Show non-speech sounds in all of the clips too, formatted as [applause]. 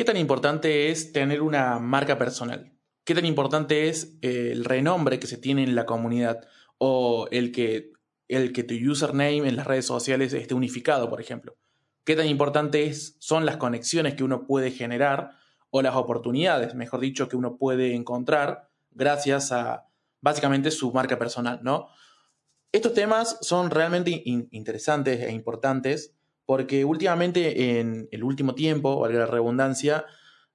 ¿Qué tan importante es tener una marca personal? ¿Qué tan importante es eh, el renombre que se tiene en la comunidad? O el que, el que tu username en las redes sociales esté unificado, por ejemplo. ¿Qué tan importante es, son las conexiones que uno puede generar o las oportunidades, mejor dicho, que uno puede encontrar gracias a básicamente su marca personal, ¿no? Estos temas son realmente interesantes e importantes porque últimamente en el último tiempo, valga la redundancia,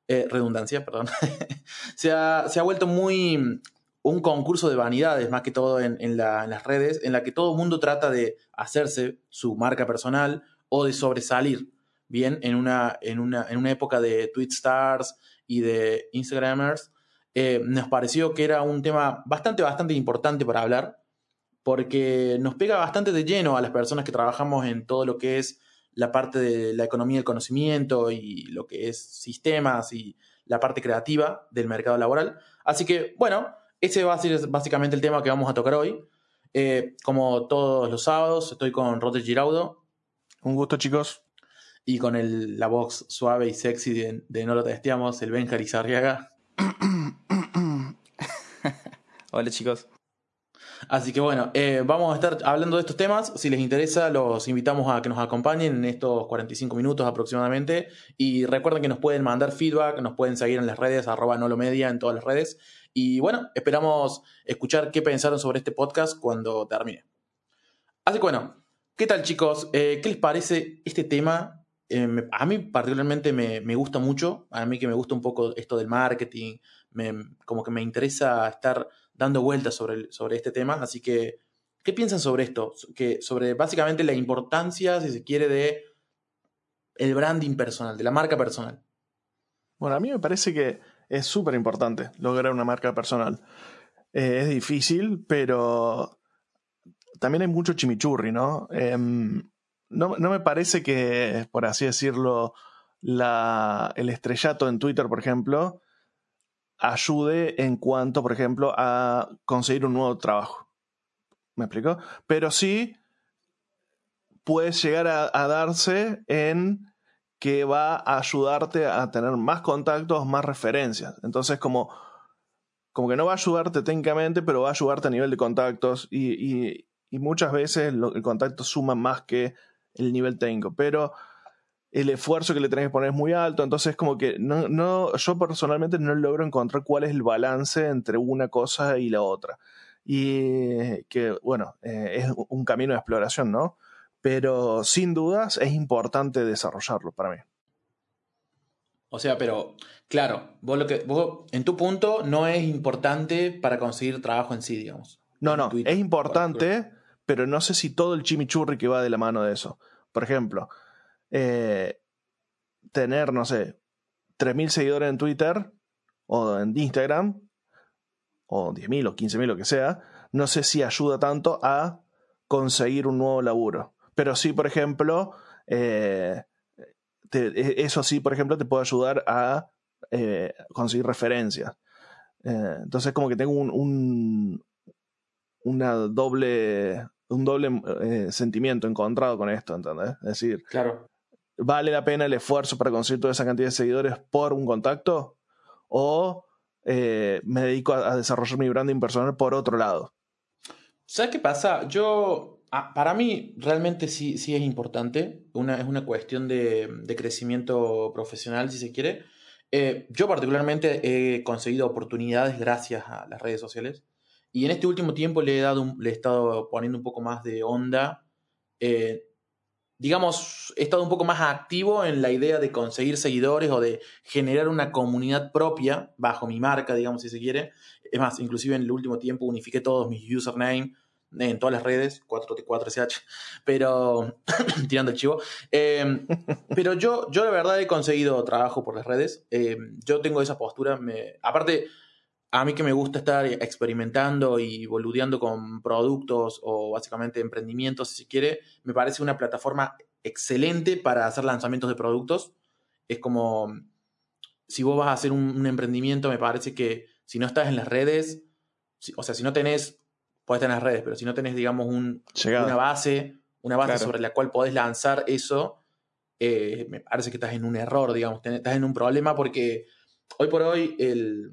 eh, redundancia, perdón, [laughs] se, ha, vuelto muy un concurso de vanidades, más que todo en, las redes, en la que todo el mundo trata de hacerse su marca personal o de sobresalir, bien, en una, en una, en una época de tweet stars y de Instagramers, eh, nos pareció que era un tema bastante, bastante importante para hablar, porque nos pega bastante de lleno a las personas que trabajamos en todo lo que es la parte de la economía del conocimiento y lo que es sistemas y la parte creativa del mercado laboral. Así que, bueno, ese va a ser básicamente el tema que vamos a tocar hoy. Eh, como todos los sábados, estoy con Roger Giraudo. Un gusto, chicos. Y con el, la voz suave y sexy de, No lo testeamos, el Benjar Izarriaga. [coughs] Hola, chicos. Así que bueno, eh, vamos a estar hablando de estos temas. Si les interesa, los invitamos a que nos acompañen en estos 45 minutos aproximadamente. Y recuerden que nos pueden mandar feedback, nos pueden seguir en las redes, arroba nolomedia en todas las redes. Y bueno, esperamos escuchar qué pensaron sobre este podcast cuando termine. Así que bueno, ¿qué tal chicos? Eh, ¿Qué les parece este tema? Eh, a mí particularmente me, me, gusta mucho, a mí que me gusta un poco esto del marketing, como que me interesa estar dando vueltas sobre, sobre este tema. Así que, ¿qué piensan sobre esto? Que, sobre básicamente la importancia, si se quiere, de el branding personal, de la marca personal. Bueno, a mí me parece que es súper importante lograr una marca personal. Eh, es difícil, pero también hay mucho chimichurri, ¿no? Em, no, no, me parece que, por así decirlo, la, el estrellato en Twitter, por ejemplo, ayude en cuanto, por ejemplo, a conseguir un nuevo trabajo. ¿Me explico? Pero sí puede llegar a, darse en que va a ayudarte a tener más contactos, más referencias. Entonces, como, como que no va a ayudarte técnicamente, pero va a ayudarte a nivel de contactos y, muchas veces el contacto suma más que el nivel técnico. Pero el esfuerzo que le tenés que poner es muy alto, entonces como que no, no, yo personalmente no logro encontrar cuál es el balance entre una cosa y la otra. Y que, bueno, eh, es un camino de exploración, ¿no? Pero sin dudas es importante desarrollarlo para mí. O sea, pero claro, vos lo que vos en tu punto no es importante para conseguir trabajo en sí, digamos. No, no, es importante, pero no sé si todo el chimichurri que va de la mano de eso. Por ejemplo, eh, tener, no sé, 3.000 seguidores en Twitter o en Instagram, o 10.000 o 15.000, lo que sea, no sé si ayuda tanto a conseguir un nuevo laburo. Pero sí, por ejemplo, eh, e, eso sí, por ejemplo, te puede ayudar a eh, conseguir referencias. entonces, como que tengo un, una doble, un doble sentimiento encontrado con esto, ¿entendés? Es decir, claro. ¿Vale la pena el esfuerzo para conseguir toda esa cantidad de seguidores por un contacto? ¿O eh, me dedico a, desarrollar mi branding personal por otro lado? ¿Sabes qué pasa? Yo, ah, para mí, realmente sí, sí es importante. Una, es una cuestión de, crecimiento profesional, si se quiere. Eh, yo particularmente he conseguido oportunidades gracias a las redes sociales. Y en este último tiempo le he, dado le he estado poniendo un poco más de onda. Eh, digamos, he estado un poco más activo en la idea de conseguir seguidores o de generar una comunidad propia bajo mi marca, digamos, si se quiere. Es más, inclusive en el último tiempo unifiqué todos mis usernames en todas las redes, 4T4SH, pero [coughs] tirando el chivo. Em, [laughs] pero yo, yo la verdad he conseguido trabajo por las redes. Em, yo tengo esa postura. Me, aparte, a mí que me gusta estar experimentando y boludeando con productos o básicamente emprendimientos, si se quiere, me parece una plataforma excelente para hacer lanzamientos de productos. Es como, si vos vas a hacer un, emprendimiento, me parece que si no estás en las redes, o sea, si no tenés, podés estar en las redes, pero si no tenés, digamos, un, una base, una base sobre la cual podés lanzar eso, eh, me parece que estás en un error, digamos, estás en un problema porque hoy por hoy el...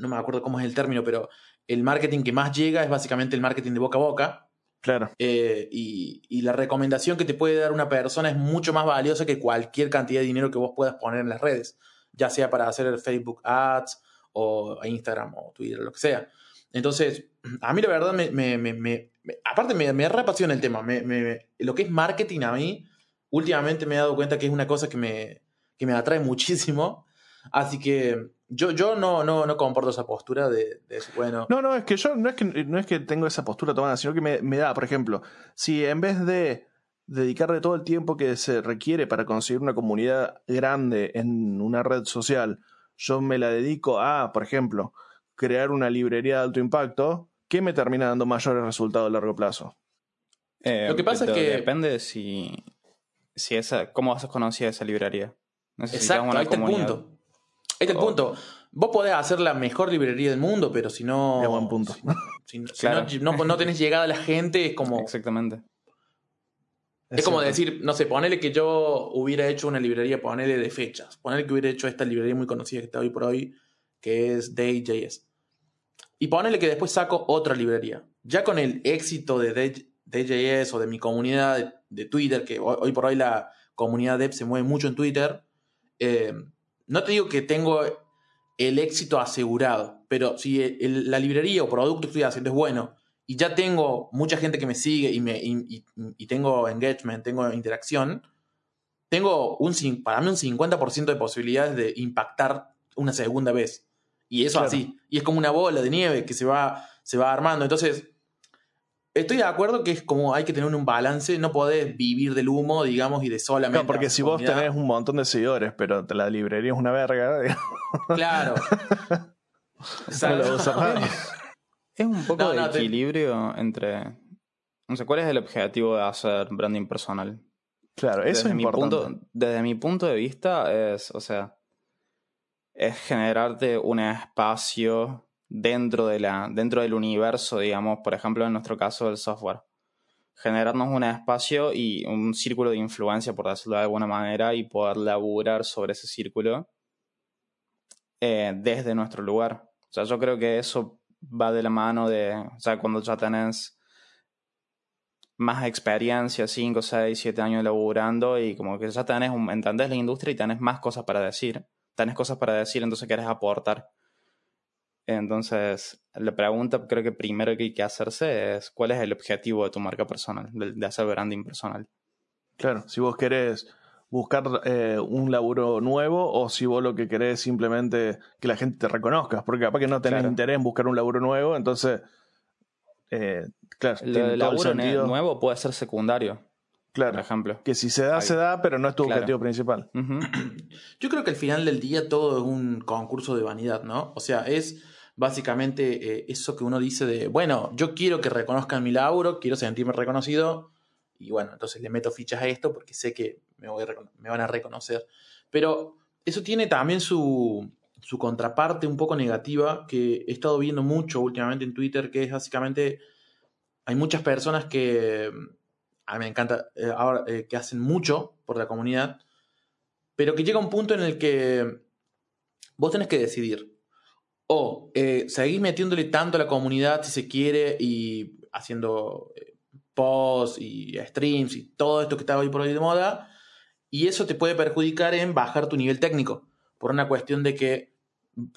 No me acuerdo cómo es el término, pero el marketing que más llega es básicamente el marketing de boca a boca. Claro. Eh, y, y, la recomendación que te puede dar una persona es mucho más valiosa que cualquier cantidad de dinero que vos puedas poner en las redes, ya sea para hacer Facebook Ads o Instagram o Twitter, lo que sea. Entonces, a mí la verdad, me, me, me, aparte me, me repasiona el tema. lo que es marketing a mí, últimamente me he dado cuenta que es una cosa que me, que me atrae [laughs] muchísimo. Así que yo, yo no, no, no comporto esa postura de, de bueno. No, no, es que yo no es que, no es que tengo esa postura tomada, sino que me, me da, por ejemplo, si en vez de dedicarle todo el tiempo que se requiere para conseguir una comunidad grande en una red social, yo me la dedico a, por ejemplo, crear una librería de alto impacto, ¿qué me termina dando mayores resultados a largo plazo? Eh, Lo que pasa es que. Depende de si. si esa, ¿Cómo vas a conocer esa librería? Exacto, ahí está el punto. Ahí está el punto. Vos podés hacer la mejor librería del mundo, pero si no. De buen punto. Si, no, no, tenés llegada a la gente, es como. Exactamente. Es, como decir, no sé, ponele que yo hubiera hecho una librería, ponele de fechas. Ponele que hubiera hecho esta librería muy conocida que está hoy por hoy, que es Day.js. Y ponele que después saco otra librería. Ya con el éxito de DJS o de mi comunidad de, Twitter, que hoy, por hoy la comunidad dev se mueve mucho en Twitter, eh, no te digo que tengo el éxito asegurado, pero si la librería o producto que estoy haciendo es bueno y ya tengo mucha gente que me sigue y, me, y, tengo engagement, tengo interacción, tengo un, para mí un 50% de posibilidades de impactar una segunda vez. Y eso así. Y es como una bola de nieve que se va, se va armando. Entonces, estoy de acuerdo que es como hay que tener un balance. No podés vivir del humo, digamos, y de solamente. No, porque si vos tenés un montón de seguidores, pero la librería es una verga. [laughs] Claro. [laughs] es un poco de equilibrio entre. No sé, ¿cuál es el objetivo de hacer branding personal? Claro, eso es mi importante. Punto, desde mi punto de vista, es, o sea, es generarte un espacio dentro, de la, dentro del universo, digamos, por ejemplo, en nuestro caso del software. Generarnos un espacio y un círculo de influencia, por decirlo de alguna manera, y poder laburar sobre ese círculo eh, desde nuestro lugar. O sea, yo creo que eso va de la mano de, o sea, cuando ya tenés más experiencia, 5, 6, 7 años laburando y como que ya tenés, un, entendés la industria y tenés más cosas para decir tenés cosas para decir, entonces quieres aportar. Entonces, la pregunta creo que primero que hay que hacerse es cuál es el objetivo de tu marca personal, de, hacer branding personal. Claro, si vos querés buscar eh, un laburo nuevo o si vos lo que querés es simplemente que la gente te reconozca, porque capaz que no tenés interés en buscar un laburo nuevo, entonces, eh, claro, el laburo nuevo puede ser secundario. Claro. Por ejemplo. Que si se da, se da, pero no es tu objetivo principal. Yo creo que al final del día todo es un concurso de vanidad, ¿no? O sea, es básicamente eh, eso que uno dice de, bueno, yo quiero que reconozcan mi laburo, quiero sentirme reconocido, y bueno, entonces le meto fichas a esto porque sé que me, van a reconocer. Pero eso tiene también su, su contraparte un poco negativa que he estado viendo mucho últimamente en Twitter, que es básicamente, hay muchas personas que a mí me encanta eh, ahora eh, que hacen mucho por la comunidad, pero que llega un punto en el que vos tenés que decidir. O eh, seguís metiéndole tanto a la comunidad si se quiere y haciendo posts y streams y todo esto que está hoy por hoy de moda, y eso te puede perjudicar en bajar tu nivel técnico, por una cuestión de que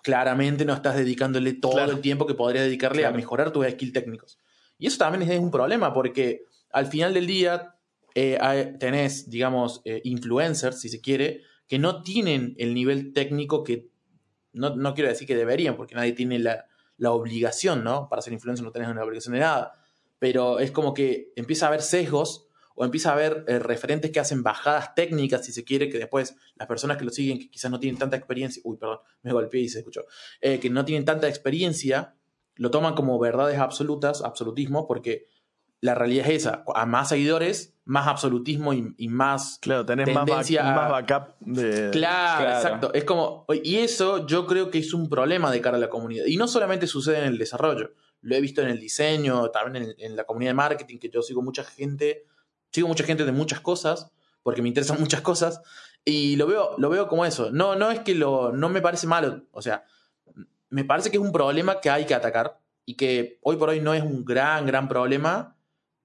claramente no estás dedicándole todo el tiempo que podrías dedicarle a mejorar tus skills técnicos. Y eso también es un problema porque al final del día eh, tenés, digamos, eh, influencers, si se quiere, que no tienen el nivel técnico que, no, quiero decir que deberían, porque nadie tiene la, obligación, ¿no? Para ser influencer no tenés una obligación de nada, pero es como que empieza a haber sesgos o empieza a haber eh, referentes que hacen bajadas técnicas, si se quiere, que después las personas que lo siguen, que quizás no tienen tanta experiencia, uy, perdón, me golpeé y se escuchó, que no tienen tanta experiencia, lo toman como verdades absolutas, absolutismo, porque la realidad es esa. A más seguidores, más absolutismo y, más. Claro, tenés más, backup de. Claro, exacto. Es como. Y eso yo creo que es un problema de cara a la comunidad. Y no solamente sucede en el desarrollo. Lo he visto en el diseño, también en, la comunidad de marketing, que yo sigo mucha gente. Sigo mucha gente de muchas cosas. porque me interesan [laughs] muchas cosas. Y lo veo, lo veo como eso. No, no es que lo, no me parece malo. O sea, me parece que es un problema que hay que atacar y que hoy por hoy no es un gran, gran problema,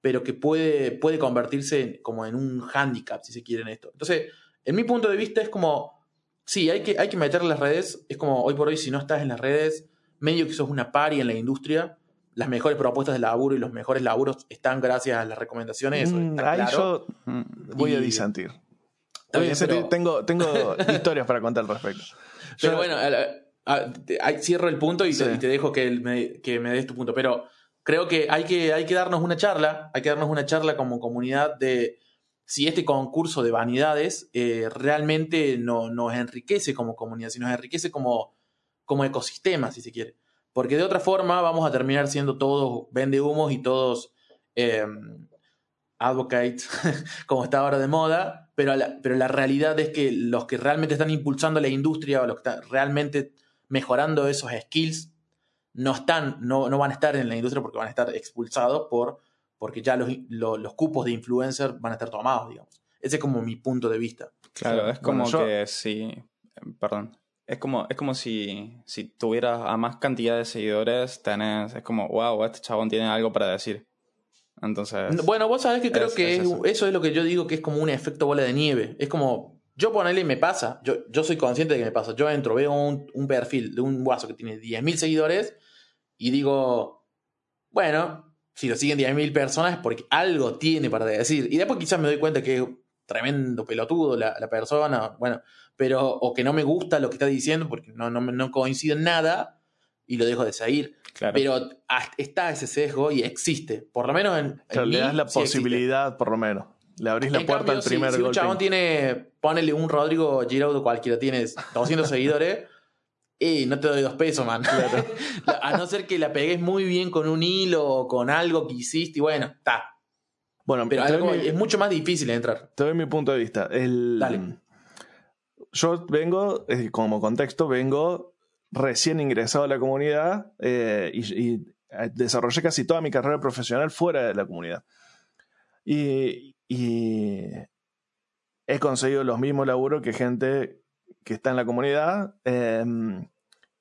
pero que puede, puede convertirse como en un hándicap, si se quiere, en esto. Entonces, en mi punto de vista es como, sí, hay que, hay que meter las redes. Es como hoy por hoy, si no estás en las redes, medio que sos una pari en la industria. Las mejores propuestas de laburo y los mejores laburos están gracias a las recomendaciones. Mm, ahí yo voy a disentir. tengo, tengo [laughs] historias para contar al respecto. Pero bueno, cierro el punto y, te, dejo que me, que me des tu punto. Pero creo que hay, que hay que darnos una charla, hay que darnos una charla como comunidad de si este concurso de vanidades eh, realmente no, nos enriquece como comunidad, si nos enriquece como, como ecosistema, si se quiere. Porque de otra forma vamos a terminar siendo todos vende humos y todos eh, advocates, [laughs] como está ahora de moda, pero pero la realidad es que los que realmente están impulsando la industria o los que están realmente mejorando esos skills no están, no, no van a estar en la industria porque van a estar expulsados por, porque ya los, los, cupos de influencer van a estar tomados, digamos. Ese es como mi punto de vista. Claro, es como que si, perdón, es como, es como si, si tuvieras a más cantidad de seguidores, tenés, es como, wow, este chabón tiene algo para decir. Entonces. Bueno, vos sabés que creo que eso. eso. es lo que yo digo que es como un efecto bola de nieve. Es como, yo ponerle me pasa, yo, yo soy consciente de que me pasa. Yo entro, veo un, perfil de un guaso que tiene 10.000 seguidores y digo, bueno, si lo siguen 10.000 personas es porque algo tiene para decir. Y después quizás me doy cuenta que es tremendo pelotudo la, persona, bueno, pero o que no me gusta lo que está diciendo porque no, no, no coincide en nada y lo dejo de seguir. Pero está ese sesgo y existe, por lo menos en... le das la posibilidad, por lo menos. Le abrís la puerta al primer si, si un chabón tiene, ponele un Rodrigo Giraudo cualquiera, tienes 200 [laughs] seguidores, y no te doy dos pesos, man. [laughs] a no ser que la pegues muy bien con un hilo o con algo que hiciste, y bueno, está. Bueno, pero es mucho más difícil entrar. Te doy mi punto de vista. El, Dale. Yo vengo, como contexto, vengo recién ingresado a la comunidad eh, y, y desarrollé casi toda mi carrera profesional fuera de la comunidad. Y, y he conseguido los mismos laburos que gente que está en la comunidad em,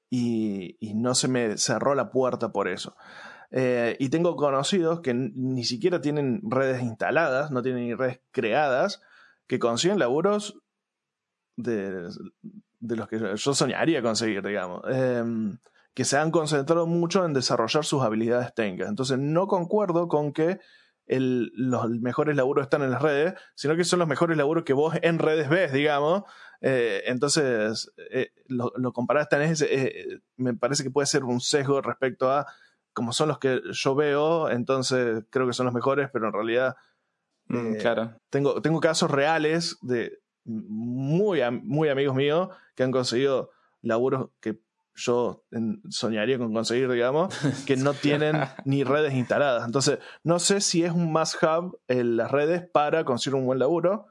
y, no se me cerró la puerta por eso. Eh, y tengo conocidos que ni siquiera tienen redes instaladas, no tienen ni redes creadas, que consiguen laburos de, los que yo soñaría conseguir, digamos. Em, que se han concentrado mucho en desarrollar sus habilidades técnicas. Entonces no concuerdo con que los mejores laburos están en las redes, sino que son los mejores laburos que vos en redes ves, digamos. Eh, entonces, eh, lo, lo, comparás, tenés, eh, me parece que puede ser un sesgo respecto a como son los que yo veo, entonces creo que son los mejores, pero en realidad mm, claro. tengo, tengo casos reales de muy, muy amigos míos que han conseguido laburos que yo soñaría con conseguir, digamos, [laughs] que no tienen [laughs] ni redes instaladas. Entonces, no sé si es un must-have en las redes para conseguir un buen laburo.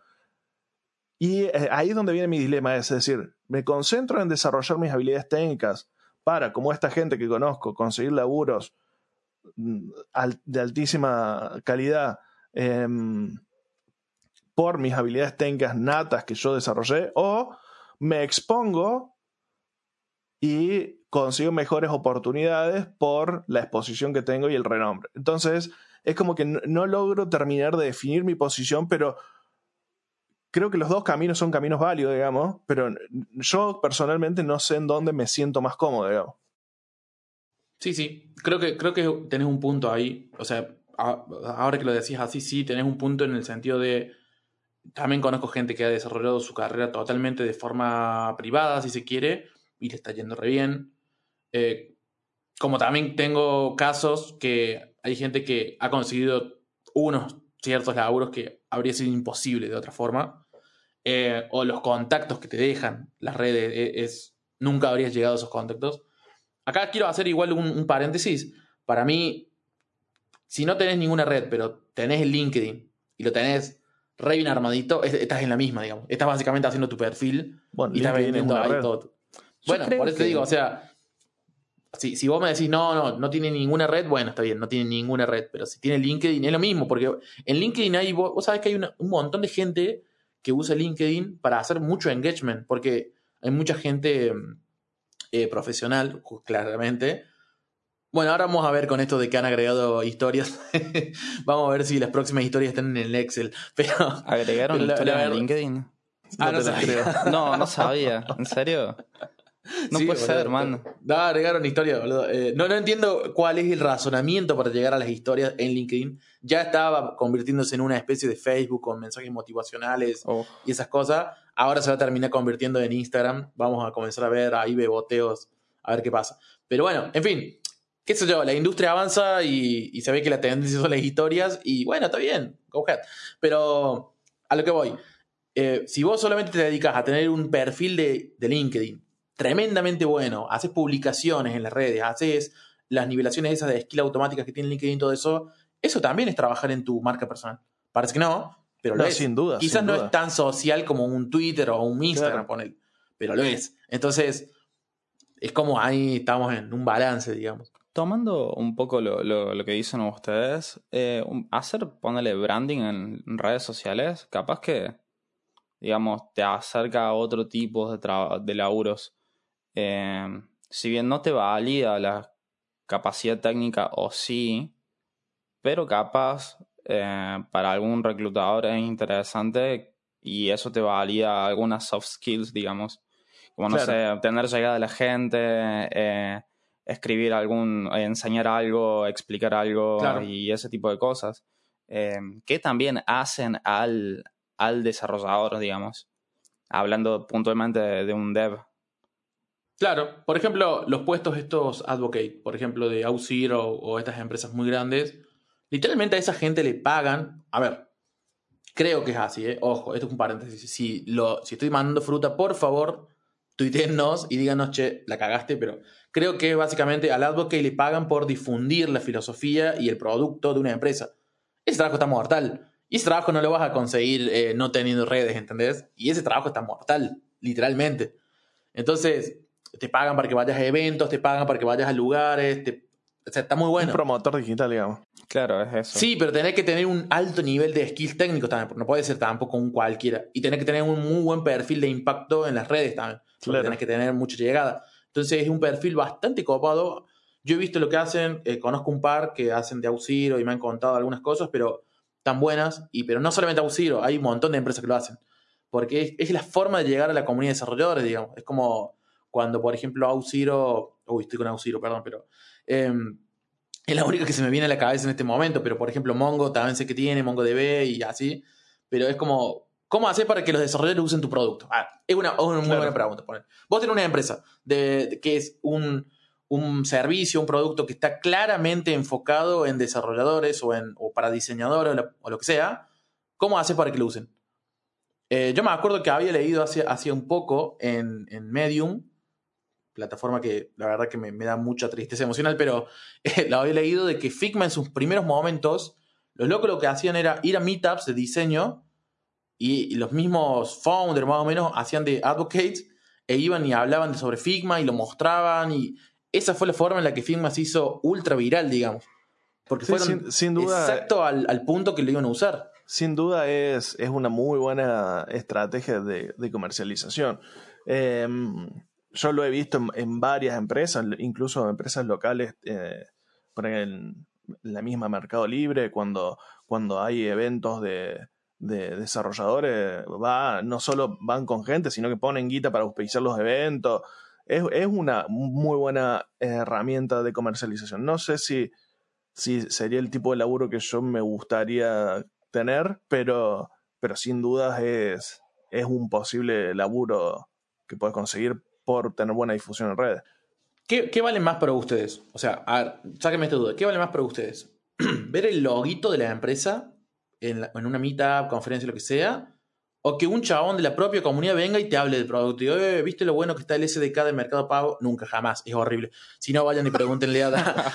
Y eh, ahí es donde viene mi dilema, es decir, me concentro en desarrollar mis habilidades técnicas para, como esta gente que conozco, conseguir laburos mm, de altísima calidad em, por mis habilidades técnicas natas que yo desarrollé, o me expongo y consigo mejores oportunidades por la exposición que tengo y el renombre. Entonces, es como que no, logro terminar de definir mi posición, pero creo que los dos caminos son caminos válidos, digamos, pero yo personalmente no sé en dónde me siento más cómodo, digamos. Sí, sí, creo que, creo que tenés un punto ahí. O sea, ahora que lo decís así, sí, tenés un punto en el sentido de... También conozco gente que ha desarrollado su carrera totalmente de forma privada, si se quiere, y le está yendo re bien. Eh, como también tengo casos que hay gente que ha conseguido unos ciertos laburos que habría sido imposible de otra forma. Eh, o los contactos que te dejan las redes, e, es, nunca habrías llegado a esos contactos. Acá quiero hacer igual un, paréntesis. Para mí, si no tenés ninguna red, pero tenés el LinkedIn y lo tenés re bien armadito, estás en la misma, digamos. Estás básicamente haciendo tu perfil y estás vendiendo ahí todo. Bueno, por eso te digo, o sea, si, si vos me decís, no, no, no tiene ninguna red, bueno, está bien, no tiene ninguna red, pero si tiene LinkedIn es lo mismo, porque en LinkedIn hay, vos, sabés que hay un montón de gente que usa LinkedIn para hacer mucho engagement, porque hay mucha gente eh, profesional, claramente. Bueno, ahora vamos a ver con esto de que han agregado historias. [laughs] vamos a ver si las próximas historias están en el Excel. [laughs] Pero, ¿Agregaron historias en LinkedIn? Ah, no, sabía. no, no sabía. ¿En serio? [laughs] No puede ser, hermano. No, agregaron historias, boludo. Eh, no, no entiendo cuál es el razonamiento para llegar a las historias en LinkedIn. Ya estaba convirtiéndose en una especie de Facebook con mensajes motivacionales Oh. y esas cosas. Ahora se va a terminar convirtiendo en Instagram. Vamos a comenzar a ver ahí beboteos, a ver qué pasa. Pero bueno, en fin, qué sé yo, la industria avanza y, y se ve que la tendencia son las historias y bueno, está bien, go ahead. Pero a lo que voy, eh, si vos solamente te dedicas a tener un perfil de, de LinkedIn tremendamente bueno, haces publicaciones en las redes, haces las nivelaciones esas de skill automáticas que tiene LinkedIn, todo eso, eso también es trabajar en tu marca personal. Parece que no, pero lo No, es. sin duda, Quizás sin no duda. es tan social como un Twitter o un Instagram, Claro. ponele, pero lo es. Entonces, es como ahí estamos en un balance, digamos. Tomando un poco lo, lo- lo que dicen ustedes, eh, hacer, ponerle branding en redes sociales, capaz que, digamos, te acerca a otro tipo de, de laburos. Eh, si bien no te valida la capacidad técnica o sí, pero capaz eh, para algún reclutador es interesante y eso te valida algunas soft skills, digamos. Como no Claro. sé, tener llegada a la gente, eh, escribir algún, enseñar algo, explicar algo Claro. y ese tipo de cosas. eh, que también hacen al, al desarrollador, digamos. Hablando puntualmente de, de un dev. Claro, por ejemplo, los puestos estos advocate, por ejemplo, de Auxiro o estas empresas muy grandes, literalmente a esa gente le pagan. A ver, creo que es así, ¿eh? Ojo, esto es un paréntesis. Si, lo, si estoy mandando fruta, por favor, tuiteennos y díganos, che, la cagaste, pero creo que básicamente al advocate le pagan por difundir la filosofía y el producto de una empresa. Ese trabajo está mortal. Y ese trabajo no lo vas a conseguir eh, no teniendo redes, ¿entendés? Y ese trabajo está mortal, literalmente. Entonces, te pagan para que vayas a eventos, te pagan para que vayas a lugares, te- o sea, está muy bueno. Un promotor digital, digamos. Claro, es eso. Sí, pero tenés que tener un alto nivel de skills técnicos también, porque no puede ser tampoco un cualquiera. Y tenés que tener un muy buen perfil de impacto en las redes también, porque Claro. tenés que tener mucha llegada. Entonces es un perfil bastante copado. Yo he visto lo que hacen, eh, conozco un par que hacen de Auxiro y me han contado algunas cosas, pero tan buenas. Y, pero no solamente Auxiro, hay un montón de empresas que lo hacen. Porque es, es la forma de llegar a la comunidad de desarrolladores, digamos. Es como cuando, por ejemplo, Auxiro. Uy, estoy con Auxiro, perdón, pero. em, es la única que se me viene a la cabeza en este momento, pero por ejemplo Mongo también sé que tiene, MongoDB y así, pero es como, ¿cómo haces para que los desarrolladores usen tu producto? Ah, es una, es una muy Claro. buena pregunta. poner. Vos tenés una empresa de, de- que es un, un servicio, un producto que está claramente enfocado en desarrolladores o, en, o para diseñadores o lo, o lo que sea, ¿cómo haces para que lo usen? Eh, yo me acuerdo que había leído hace, hace un poco en, en Medium, plataforma que la verdad que me, me da mucha tristeza emocional, pero eh, la había leído de que Figma en sus primeros momentos, los locos lo que hacían era ir a meetups de diseño y, y los mismos founders más o menos hacían de advocates e iban y hablaban de sobre Figma y lo mostraban y esa fue la forma en la que Figma se hizo ultra viral, digamos. Porque Sí, fueron sin, sin duda, exacto al, al punto que lo iban a usar. sin duda es, es una muy buena estrategia de, de comercialización. Eh, yo lo he visto en, en varias empresas, incluso empresas locales, eh, por en la misma Mercado Libre, cuando, cuando hay eventos de, de desarrolladores, va, no solo van con gente, sino que ponen guita para auspiciar los eventos. Es, es una muy buena herramienta de comercialización. No sé si, si sería el tipo de laburo que yo me gustaría tener, pero, pero sin dudas es, es un posible laburo que puedes conseguir por tener buena difusión en redes. ¿Qué, qué vale más para ustedes? O sea, a ver, sáquenme esta duda. ¿Qué vale más para ustedes? [clears throat] ¿Ver el loguito de la empresa en, una meetup, conferencia, lo que sea? ¿O que un chabón de la propia comunidad venga y te hable del producto? Y diga, "Eh, ¿viste lo bueno que está el SDK del Mercado Pago? Nunca, jamás. Es horrible. Si no, vayan y pregúntenle a,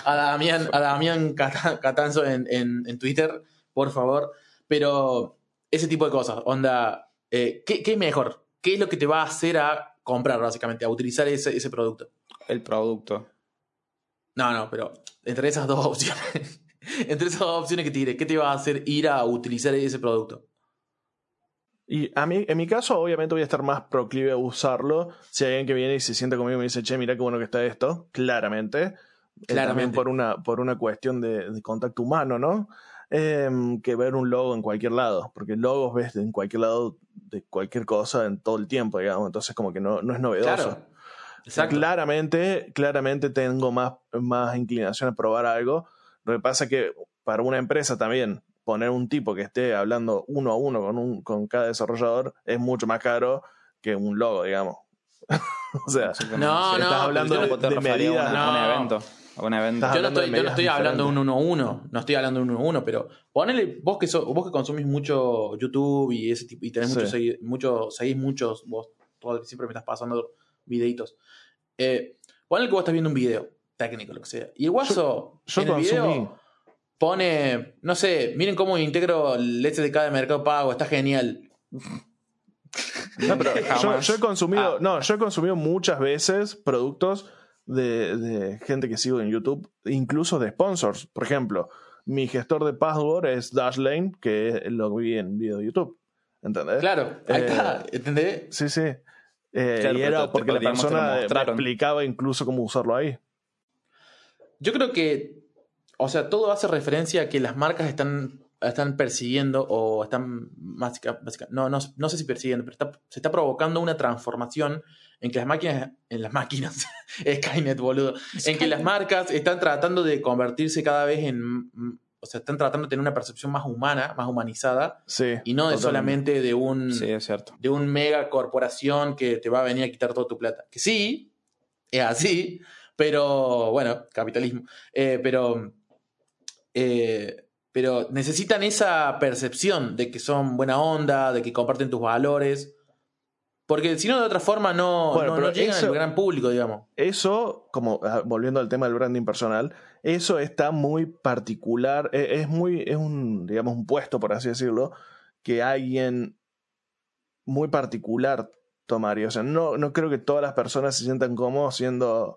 a Damián, Catanzo en, Twitter, por favor. Pero ese tipo de cosas. Onda, eh, ¿qué, qué es mejor? ¿Qué es lo que te va a hacer a comprar, básicamente, a utilizar ese, ese producto? El producto. No, no, pero entre esas dos [laughs] opciones, entre esas dos opciones que te diré, ¿qué te va a hacer ir a utilizar ese producto? Y a mí, en mi caso, obviamente voy a estar más proclive a usarlo. Si hay alguien que viene y se sienta conmigo y me dice, che, mira qué bueno que está esto, claramente. Eh, Claramente. también por una, por una cuestión de, de contacto humano, ¿no? Em, que ver un logo en cualquier lado. Porque logos ves en cualquier lado de cualquier cosa en todo el tiempo, digamos. Entonces, como que no, no es novedoso. Claro. Exacto. Claramente, claramente tengo más, más inclinación a probar algo. Lo que pasa es que para una empresa también poner un tipo que esté hablando uno a uno con, un, con cada desarrollador es mucho más caro que un logo, digamos. [laughs] o sea, No, si no, estás hablando de, ¿Cómo te de medidas. un, a un no. evento? A un evento. Estás Yo no estoy, yo no estoy hablando de un diferentes. 1 a 1, no estoy hablando de un 1 a 1, pero ponele, vos que, so- vos que consumís mucho YouTube y ese tipo, y tenés Sí. mucho, segui- mucho, seguís muchos, vos todo- siempre me estás pasando videitos. Eh, ponele que vos estás viendo un video técnico, lo que sea. Y el guaso Yo en el consumí. video pone, no sé, miren cómo integro el SDK de Mercado Pago, está genial. No, pero [laughs] yo he consumido, Ah. no, yo he consumido muchas veces productos de, de gente que sigo en YouTube, incluso de sponsors. Por ejemplo, mi gestor de password es Dashlane, que lo vi en video de YouTube. ¿Entendés? Claro, ahí Eh, está, ¿entendés? Sí, sí. Eh, Claro, y era porque la persona me explicaba incluso cómo usarlo ahí. Yo creo que, o sea, todo hace referencia a que las marcas están, están persiguiendo o están, básica- básica- no, no, no sé si persiguiendo, pero está- se está provocando una transformación en que las máquinas, en las máquinas, [laughs] Skynet, boludo, en que las marcas están tratando de convertirse cada vez en, o sea, están tratando de tener una percepción más humana, más humanizada, Sí. y no de solamente de un, Sí, es cierto. de un mega corporación que te va a venir a quitar toda tu plata. Que sí, es así, pero bueno, capitalismo. Eh, pero, eh, pero necesitan esa percepción de que son buena onda, de que comparten tus valores. Porque si no, de otra forma no, Bueno, no, pero no llegan eso- al gran público, digamos. Eso, como ah, volviendo al tema del branding personal, eso está muy particular, eh, es muy, es un, digamos, un puesto, por así decirlo, que alguien muy particular tomaría. O sea, no, no creo que todas las personas se sientan cómodos siendo,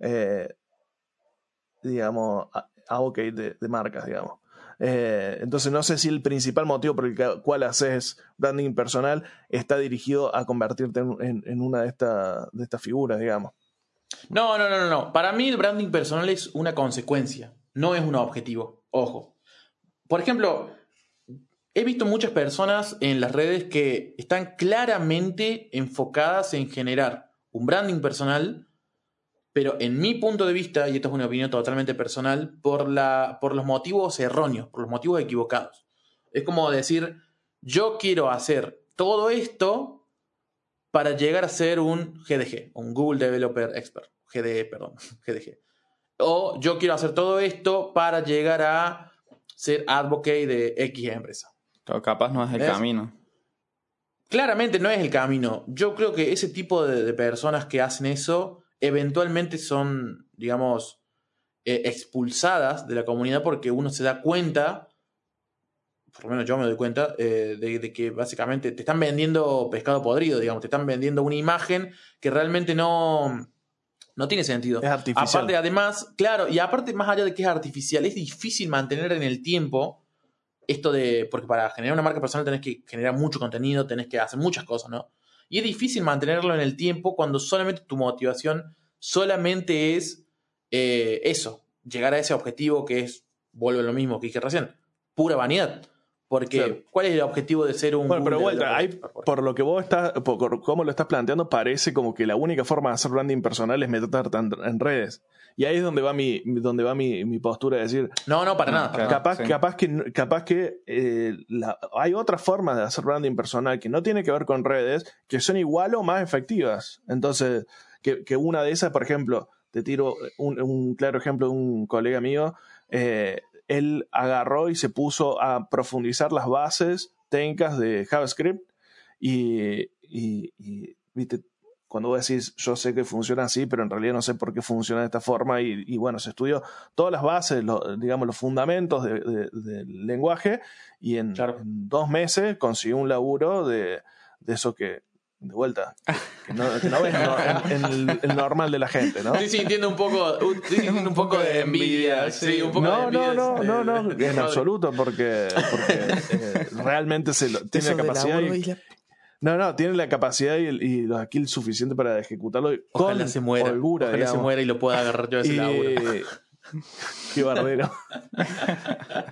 eh, digamos, advocate de, de marcas, digamos. Eh, entonces no sé si el principal motivo por el cual haces branding personal está dirigido a convertirte en, una de, de estas figuras, digamos. No, no, no, no. Para mí el branding personal es una consecuencia, no es un objetivo. Ojo. Por ejemplo, he visto muchas personas en las redes que están claramente enfocadas en generar un branding personal, pero en mi punto de vista, y esto es una opinión totalmente personal, por, la, por los motivos erróneos, por los motivos equivocados. Es como decir, yo quiero hacer todo esto para llegar a ser un GDG, un Google Developer Expert, GDE, perdón, [laughs] GDG. O yo quiero hacer todo esto para llegar a ser advocate de X empresa. Pero capaz no es el ¿Ves? camino. Claramente no es el camino. Yo creo que ese tipo de, de personas que hacen eso eventualmente son, digamos, eh, expulsadas de la comunidad porque uno se da cuenta, por lo menos yo me doy cuenta, eh, de, de que básicamente te están vendiendo pescado podrido, digamos, te están vendiendo una imagen que realmente no, no tiene sentido. Es artificial. Aparte, además, claro, y aparte, más allá de que es artificial, es difícil mantener en el tiempo esto de. Porque para generar una marca personal tenés que generar mucho contenido, tenés que hacer muchas cosas, ¿no? Y es difícil mantenerlo en el tiempo cuando solamente tu motivación solamente es eh, eso, llegar a ese objetivo que es, vuelve a lo mismo que dije recién, pura vanidad. Porque, Claro. ¿cuál es el objetivo de ser un. Bueno, pero vuelta, hay, por lo que vos estás, por cómo lo estás planteando, parece como que la única forma de hacer branding personal es meterte en redes. Y ahí es donde va mi, donde va mi, mi postura de decir, No, no, para nada. para Claro. nada. capaz, sí. capaz que, capaz que eh, la- hay otras formas de hacer branding personal que no tiene que ver con redes, que son igual o más efectivas. Entonces, que, que una de esas, por ejemplo, te tiro un, un claro ejemplo de un colega mío, eh, él agarró y se puso a profundizar las bases técnicas de JavaScript y, y- y, viste, cuando vos decís, yo sé que funciona así, pero en realidad no sé por qué funciona de esta forma, y, y bueno, se estudió todas las bases, lo- digamos, los fundamentos de- de- del lenguaje, y en, Claro. en dos meses consiguió un laburo de, de eso que, de vuelta, que no, que no ves no- [laughs] en, en el, el normal de la gente, ¿no? Estoy sintiendo un poco, [laughs] un, sintiendo un poco de envidia. Sí, un poco de No, envidia. no, no, de- no, no, de- en [laughs] de- absoluto, porque, porque eh, realmente se lo- tiene la capacidad y, no, no, tiene la capacidad y, el- y los skills suficientes para ejecutarlo con Ojalá se muera. holgura, ojalá se muera y lo pueda agarrar yo a ese Y- laburo. [laughs] Qué barbero.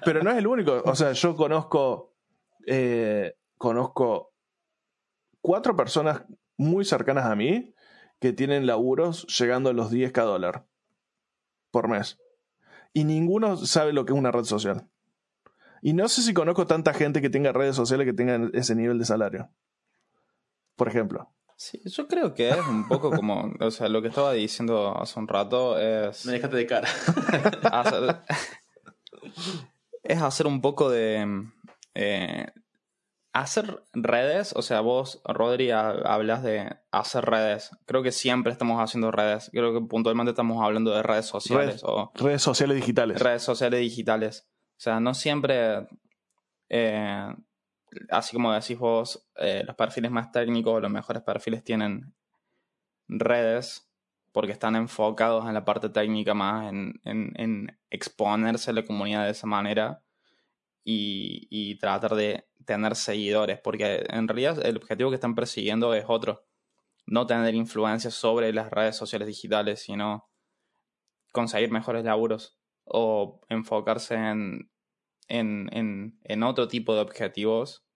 Pero no es el único. O sea, yo conozco. eh, conozco cuatro personas muy cercanas a mí que tienen laburos llegando a los 10k dólar por mes. Y ninguno sabe lo que es una red social. Y no sé si conozco tanta gente que tenga redes sociales que tengan ese nivel de salario. Por ejemplo. Sí, yo creo que es un poco como, o sea, lo que estaba diciendo hace un rato es Me dejaste de cara. [laughs] hacer, es hacer un poco de eh, hacer redes, o sea, vos, Rodri, ha- hablas de hacer redes. Creo que siempre estamos haciendo redes. Creo que puntualmente estamos hablando de redes sociales Red- o Redes sociales digitales. redes sociales digitales. O sea, no siempre, eh, así como decís vos, eh, los perfiles más técnicos, los mejores perfiles tienen redes porque están enfocados en la parte técnica más, en, en- exponerse a la comunidad de esa manera y, y tratar de tener seguidores, porque en realidad el objetivo que están persiguiendo es otro, no tener influencia sobre las redes sociales digitales, sino conseguir mejores laburos o enfocarse en, en, en, en otro tipo de objetivos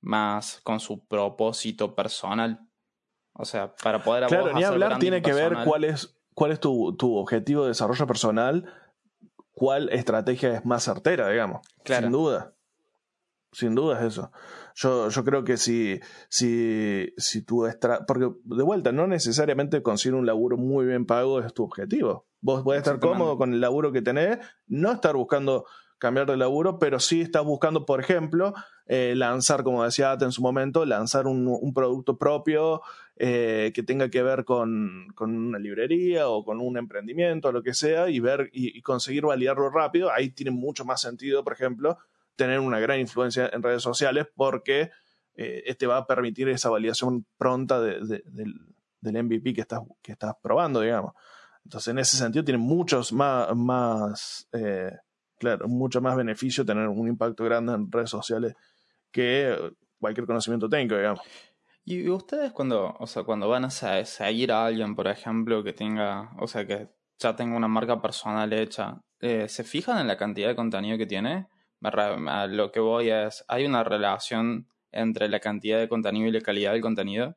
más con su propósito personal. O sea, para poder a Claro, ni hablar tiene que ver cuál es, cuál es tu, tu objetivo de desarrollo personal, cuál estrategia es más certera, digamos. Claro. Sin duda. Sin duda es eso. Yo, yo creo que si, si, si tu estra porque de vuelta, no necesariamente conseguir un laburo muy bien pago es tu objetivo. Vos podés estar cómodo con el laburo que tenés, no estar buscando cambiar de laburo, pero sí estás buscando, por ejemplo, eh, lanzar, como decía Ate en su momento, lanzar un, producto propio eh, que tenga que ver con, con una librería o con un emprendimiento o lo que sea y ver y, conseguir validarlo rápido. Ahí tiene mucho más sentido, por ejemplo, tener una gran influencia en redes sociales porque eh, este va a permitir esa validación pronta de- de- del, del MVP que estás, que estás probando, digamos. Entonces, en ese sentido, tiene muchos más, más claro, mucho más beneficio tener un impacto grande en redes sociales que cualquier conocimiento técnico, digamos. Y ustedes cuando, o sea, cuando van a se- seguir a alguien, por ejemplo, que tenga, o sea, que ya tenga una marca personal hecha, eh, ¿se fijan en la cantidad de contenido que tiene? A lo que voy es, ¿hay una relación entre la cantidad de contenido y la calidad del contenido?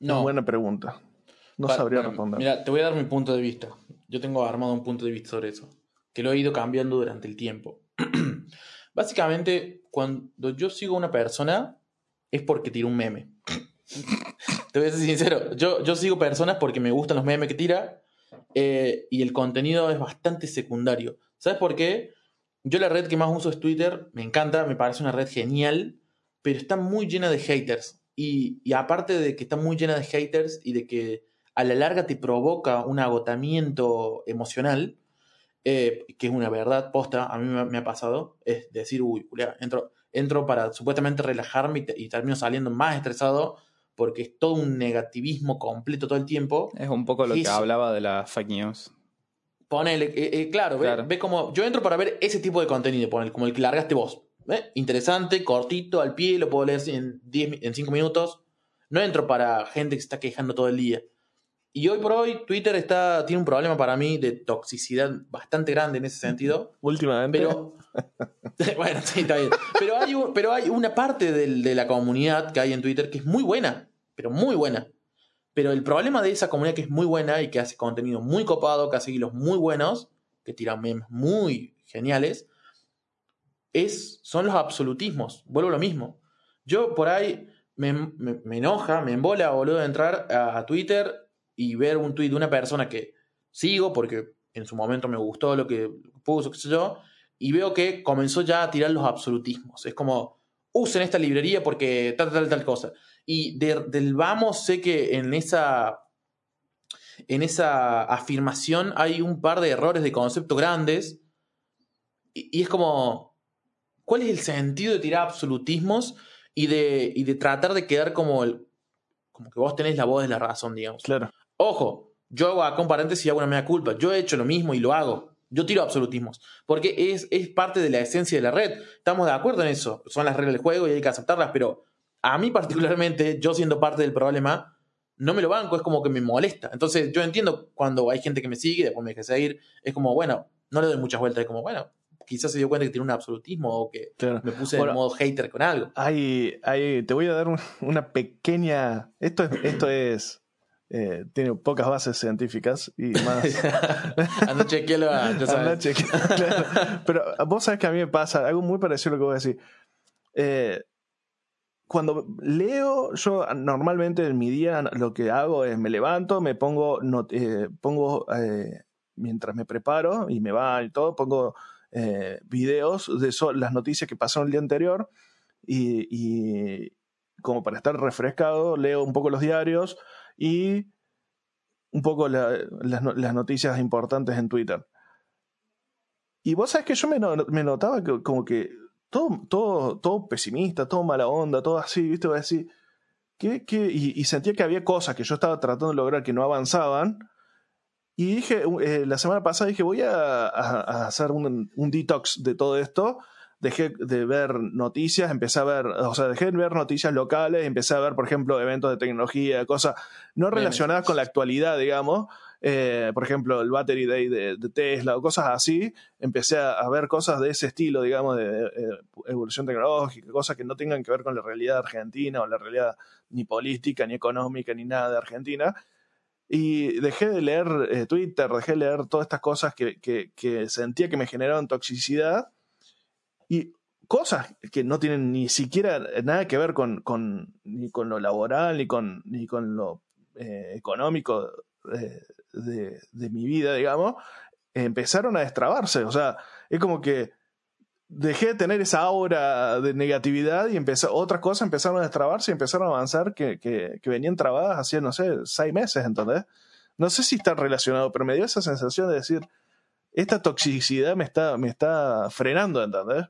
No. Buena pregunta. No Pa- sabría bueno, responder. Mira, te voy a dar mi punto de vista. Yo tengo armado un punto de vista sobre eso, que lo he ido cambiando durante el tiempo. [clears throat] Básicamente, cuando yo sigo a una persona, es porque tira un meme. [laughs] te voy a ser sincero, yo, yo sigo personas porque me gustan los memes que tira eh, y el contenido es bastante secundario. ¿Sabes por qué? Yo la red que más uso es Twitter, me encanta, me parece una red genial, pero está muy llena de haters. Y, y aparte de que está muy llena de haters y de que a la larga te provoca un agotamiento emocional, eh, que es una verdad posta, a mí me, me ha pasado, es decir, uy, entro, entro para supuestamente relajarme y, te- y termino saliendo más estresado porque es todo un negativismo completo todo el tiempo. Es un poco lo que hablaba de las fake news. Ponele, eh, eh, claro, ve, Claro. ve como. Yo entro para ver ese tipo de contenido, ponele, como el que largaste vos. Interesante, cortito, al pie, lo puedo leer en 10, mi- en 5 minutos. No entro para gente que se está quejando todo el día. Y hoy por hoy, Twitter está, tiene un problema para mí de toxicidad bastante grande en ese sentido. Últimamente, Pero. [laughs] bueno, sí, está bien. Pero hay, pero hay una parte del- de la comunidad que hay en Twitter que es muy buena, pero muy buena. Pero el problema de esa comunidad que es muy buena y que hace contenido muy copado, que hace hilos muy buenos, que tiran memes muy geniales, es, son los absolutismos. Vuelvo a lo mismo. Yo por ahí me, me- me enoja, me embola, boludo, entrar a, a Twitter y ver un tweet de una persona que sigo porque en su momento me gustó lo que puso, qué sé yo, y veo que comenzó ya a tirar los absolutismos. Es como, usen esta librería porque tal, tal, tal cosa. Y de- del vamos, sé que en esa, en esa afirmación hay un par de errores de concepto grandes. Y, y es como, ¿cuál es el sentido de tirar absolutismos y de, y de tratar de quedar como, el, como que vos tenés la voz de la razón, digamos. Claro. Ojo, yo hago acá un paréntesis y hago una mea culpa. Yo he hecho lo mismo y lo hago. Yo tiro absolutismos. Porque es, es parte de la esencia de la red. Estamos de acuerdo en eso. Son las reglas del juego y hay que aceptarlas. Pero a mí, particularmente, yo siendo parte del problema, no me lo banco. Es como que me molesta. Entonces, yo entiendo cuando hay gente que me sigue, después me deja seguir. Es como, bueno, no le doy muchas vueltas. Es como, bueno, quizás se dio cuenta que tiene un absolutismo o que Claro. me puse Bueno, en modo hater con algo. Hay, hay, te voy a dar un- una pequeña. Esto es. Esto es eh, tiene pocas bases científicas y [laughs] más. [laughs] Ando chequealo, ya Andá sabes. a chequear, [laughs] claro. Pero vos sabés que a mí me pasa algo muy parecido a lo que voy a decir. Eh, cuando leo, yo normalmente en mi día lo que hago es me levanto, me pongo, not- eh, pongo eh, mientras me preparo y me va y todo, pongo eh, videos de so- las noticias que pasaron el día anterior y, y como para estar refrescado, leo un poco los diarios y un poco la- las, las noticias importantes en Twitter. Y vos sabés que yo me, me notaba que como que todo, todo, todo pesimista, todo mala onda, todo así, ¿viste? Voy a decir, ¿qué, qué? Y, sentía que había cosas que yo estaba tratando de lograr que no avanzaban. Y dije, eh, la semana pasada dije, voy a, a- a hacer un, un detox de todo esto. Dejé de ver noticias, empecé a ver, o sea, dejé de ver noticias locales, empecé a ver, por ejemplo, eventos de tecnología, cosas no relacionadas con la actualidad, digamos. Eh, por ejemplo, el Battery Day de, de Tesla o cosas así. Empecé a, a ver cosas de ese estilo, digamos, de, evolución tecnológica, cosas que no tengan que ver con la realidad argentina o la realidad ni política, ni económica, ni nada de Argentina. Y dejé de leer eh, Twitter, dejé de leer todas estas cosas que, que- que sentía que me generaban toxicidad y cosas que no tienen ni siquiera nada que ver con, con- ni con lo laboral, ni con, ni con lo eh, económico eh, de, de mi vida, digamos, empezaron a destrabarse. O sea, es como que dejé de tener esa aura de negatividad y empezó, otras cosas empezaron a destrabarse y empezaron a avanzar que, que, venían trabadas hacía, no sé, seis meses, ¿entendés? No sé si está relacionado, pero me dio esa sensación de decir, esta toxicidad me está, me está frenando, ¿entendés?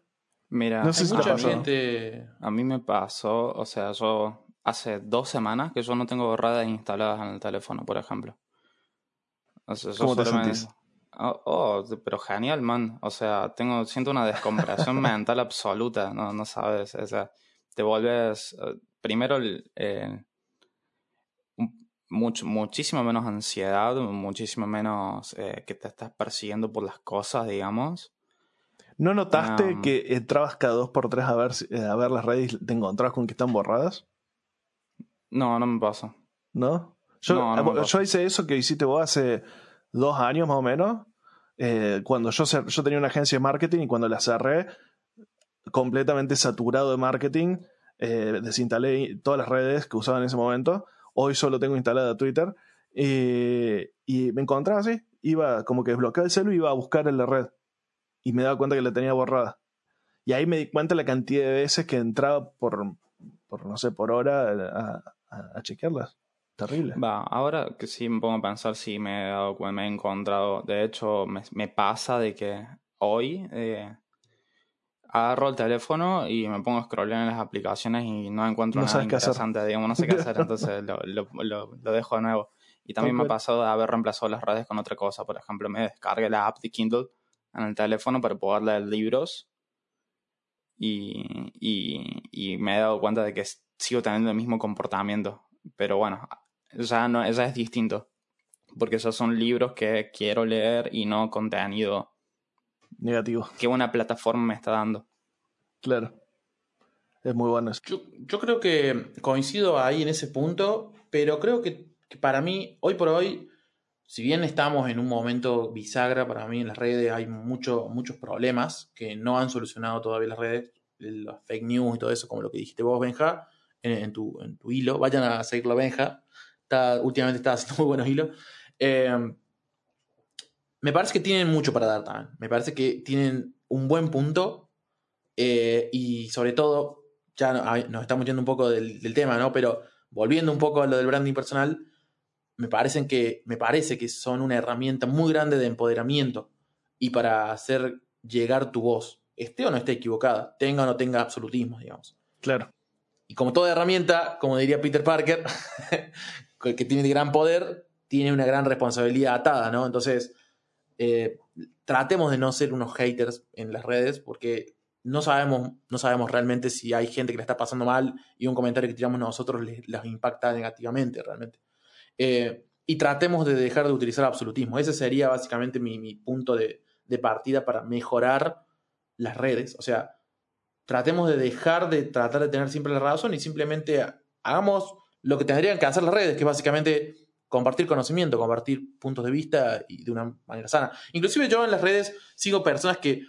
Mira, No sé Hay si mucha gente. a mí me pasó, o sea, yo hace dos semanas que yo no tengo redes instaladas en el teléfono, por ejemplo. O sea, yo ¿Cómo te solamente- sentís? Oh, oh, pero genial, man. O sea, tengo, siento una descompresión [laughs] mental absoluta, no, no sabes. O sea, te vuelves, eh, primero, el, eh, un- much- muchísimo menos ansiedad, muchísimo menos eh, que te estás persiguiendo por las cosas, digamos. ¿No notaste Um, que entrabas cada dos por tres a ver, eh, a ver las redes y te encontrabas con que están borradas? No, no me pasa. ¿No? Yo, No, no me yo pasa. hice eso que hiciste vos hace dos años más o menos, eh, cuando yo, yo tenía una agencia de marketing y cuando la cerré, completamente saturado de marketing, eh, desinstalé todas las redes que usaba en ese momento, hoy solo tengo instalada Twitter, eh, y me encontraba así, iba como que desbloqueaba el celu y iba a buscar en la red, y me daba cuenta que la tenía borrada. Y ahí me di cuenta la cantidad de veces que entraba por, por no sé, por hora a, a- a chequearlas. Terrible. Va, ahora que sí me pongo a pensar, sí me he dado cuenta, me he encontrado. De hecho, me, me pasa de que hoy eh, agarro el teléfono y me pongo a scrollear en las aplicaciones y no encuentro No nada hacer. interesante, digamos, no sé qué hacer, [laughs] entonces lo, lo, lo- lo dejo de nuevo. Y también me ha pasado de haber reemplazado las redes con otra cosa. Por ejemplo, me descargué la app de Kindle en el teléfono para poder leer libros y, y, y me he dado cuenta de que sigo teniendo el mismo comportamiento. Pero bueno, ya, no, ya es distinto. Porque esos son libros que quiero leer y no contenido Negativo, que una plataforma me está dando. claro. Es muy bueno eso. Yo, yo creo que coincido ahí en ese punto, pero creo que, que para mí, hoy por hoy, si bien estamos en un momento bisagra, para mí en las redes hay mucho, muchos problemas que no han solucionado todavía las redes, las fake news y todo eso, como lo que dijiste vos, Benja, en, tu, en tu hilo. Vayan a seguirlo, Benja. Está, últimamente está haciendo [laughs] muy buenos hilos. Eh, me parece que tienen mucho para dar también. Me parece que tienen un buen punto eh, y sobre todo, ya nos estamos yendo un poco del, del tema, ¿no? Pero volviendo un poco a lo del branding personal, me, parecen que, me parece que son una herramienta muy grande de empoderamiento y para hacer llegar tu voz, esté o no esté equivocada, tenga o no tenga absolutismo, digamos. Claro. Y como toda herramienta, como diría Peter Parker, [laughs] que tiene gran poder, tiene una gran responsabilidad atada, ¿no? Entonces, eh, tratemos de no ser unos haters en las redes porque no sabemos, no sabemos realmente si hay gente que le está pasando mal y un comentario que tiramos nosotros les, impacta negativamente realmente. Eh, y tratemos de dejar de utilizar absolutismo. Ese sería básicamente mi, punto de, partida para mejorar las redes. O sea, tratemos de dejar de tratar de tener siempre la razón y simplemente hagamos lo que tendrían que hacer las redes, que básicamente compartir conocimiento, compartir puntos de vista y de una manera sana. Inclusive yo en las redes sigo personas que,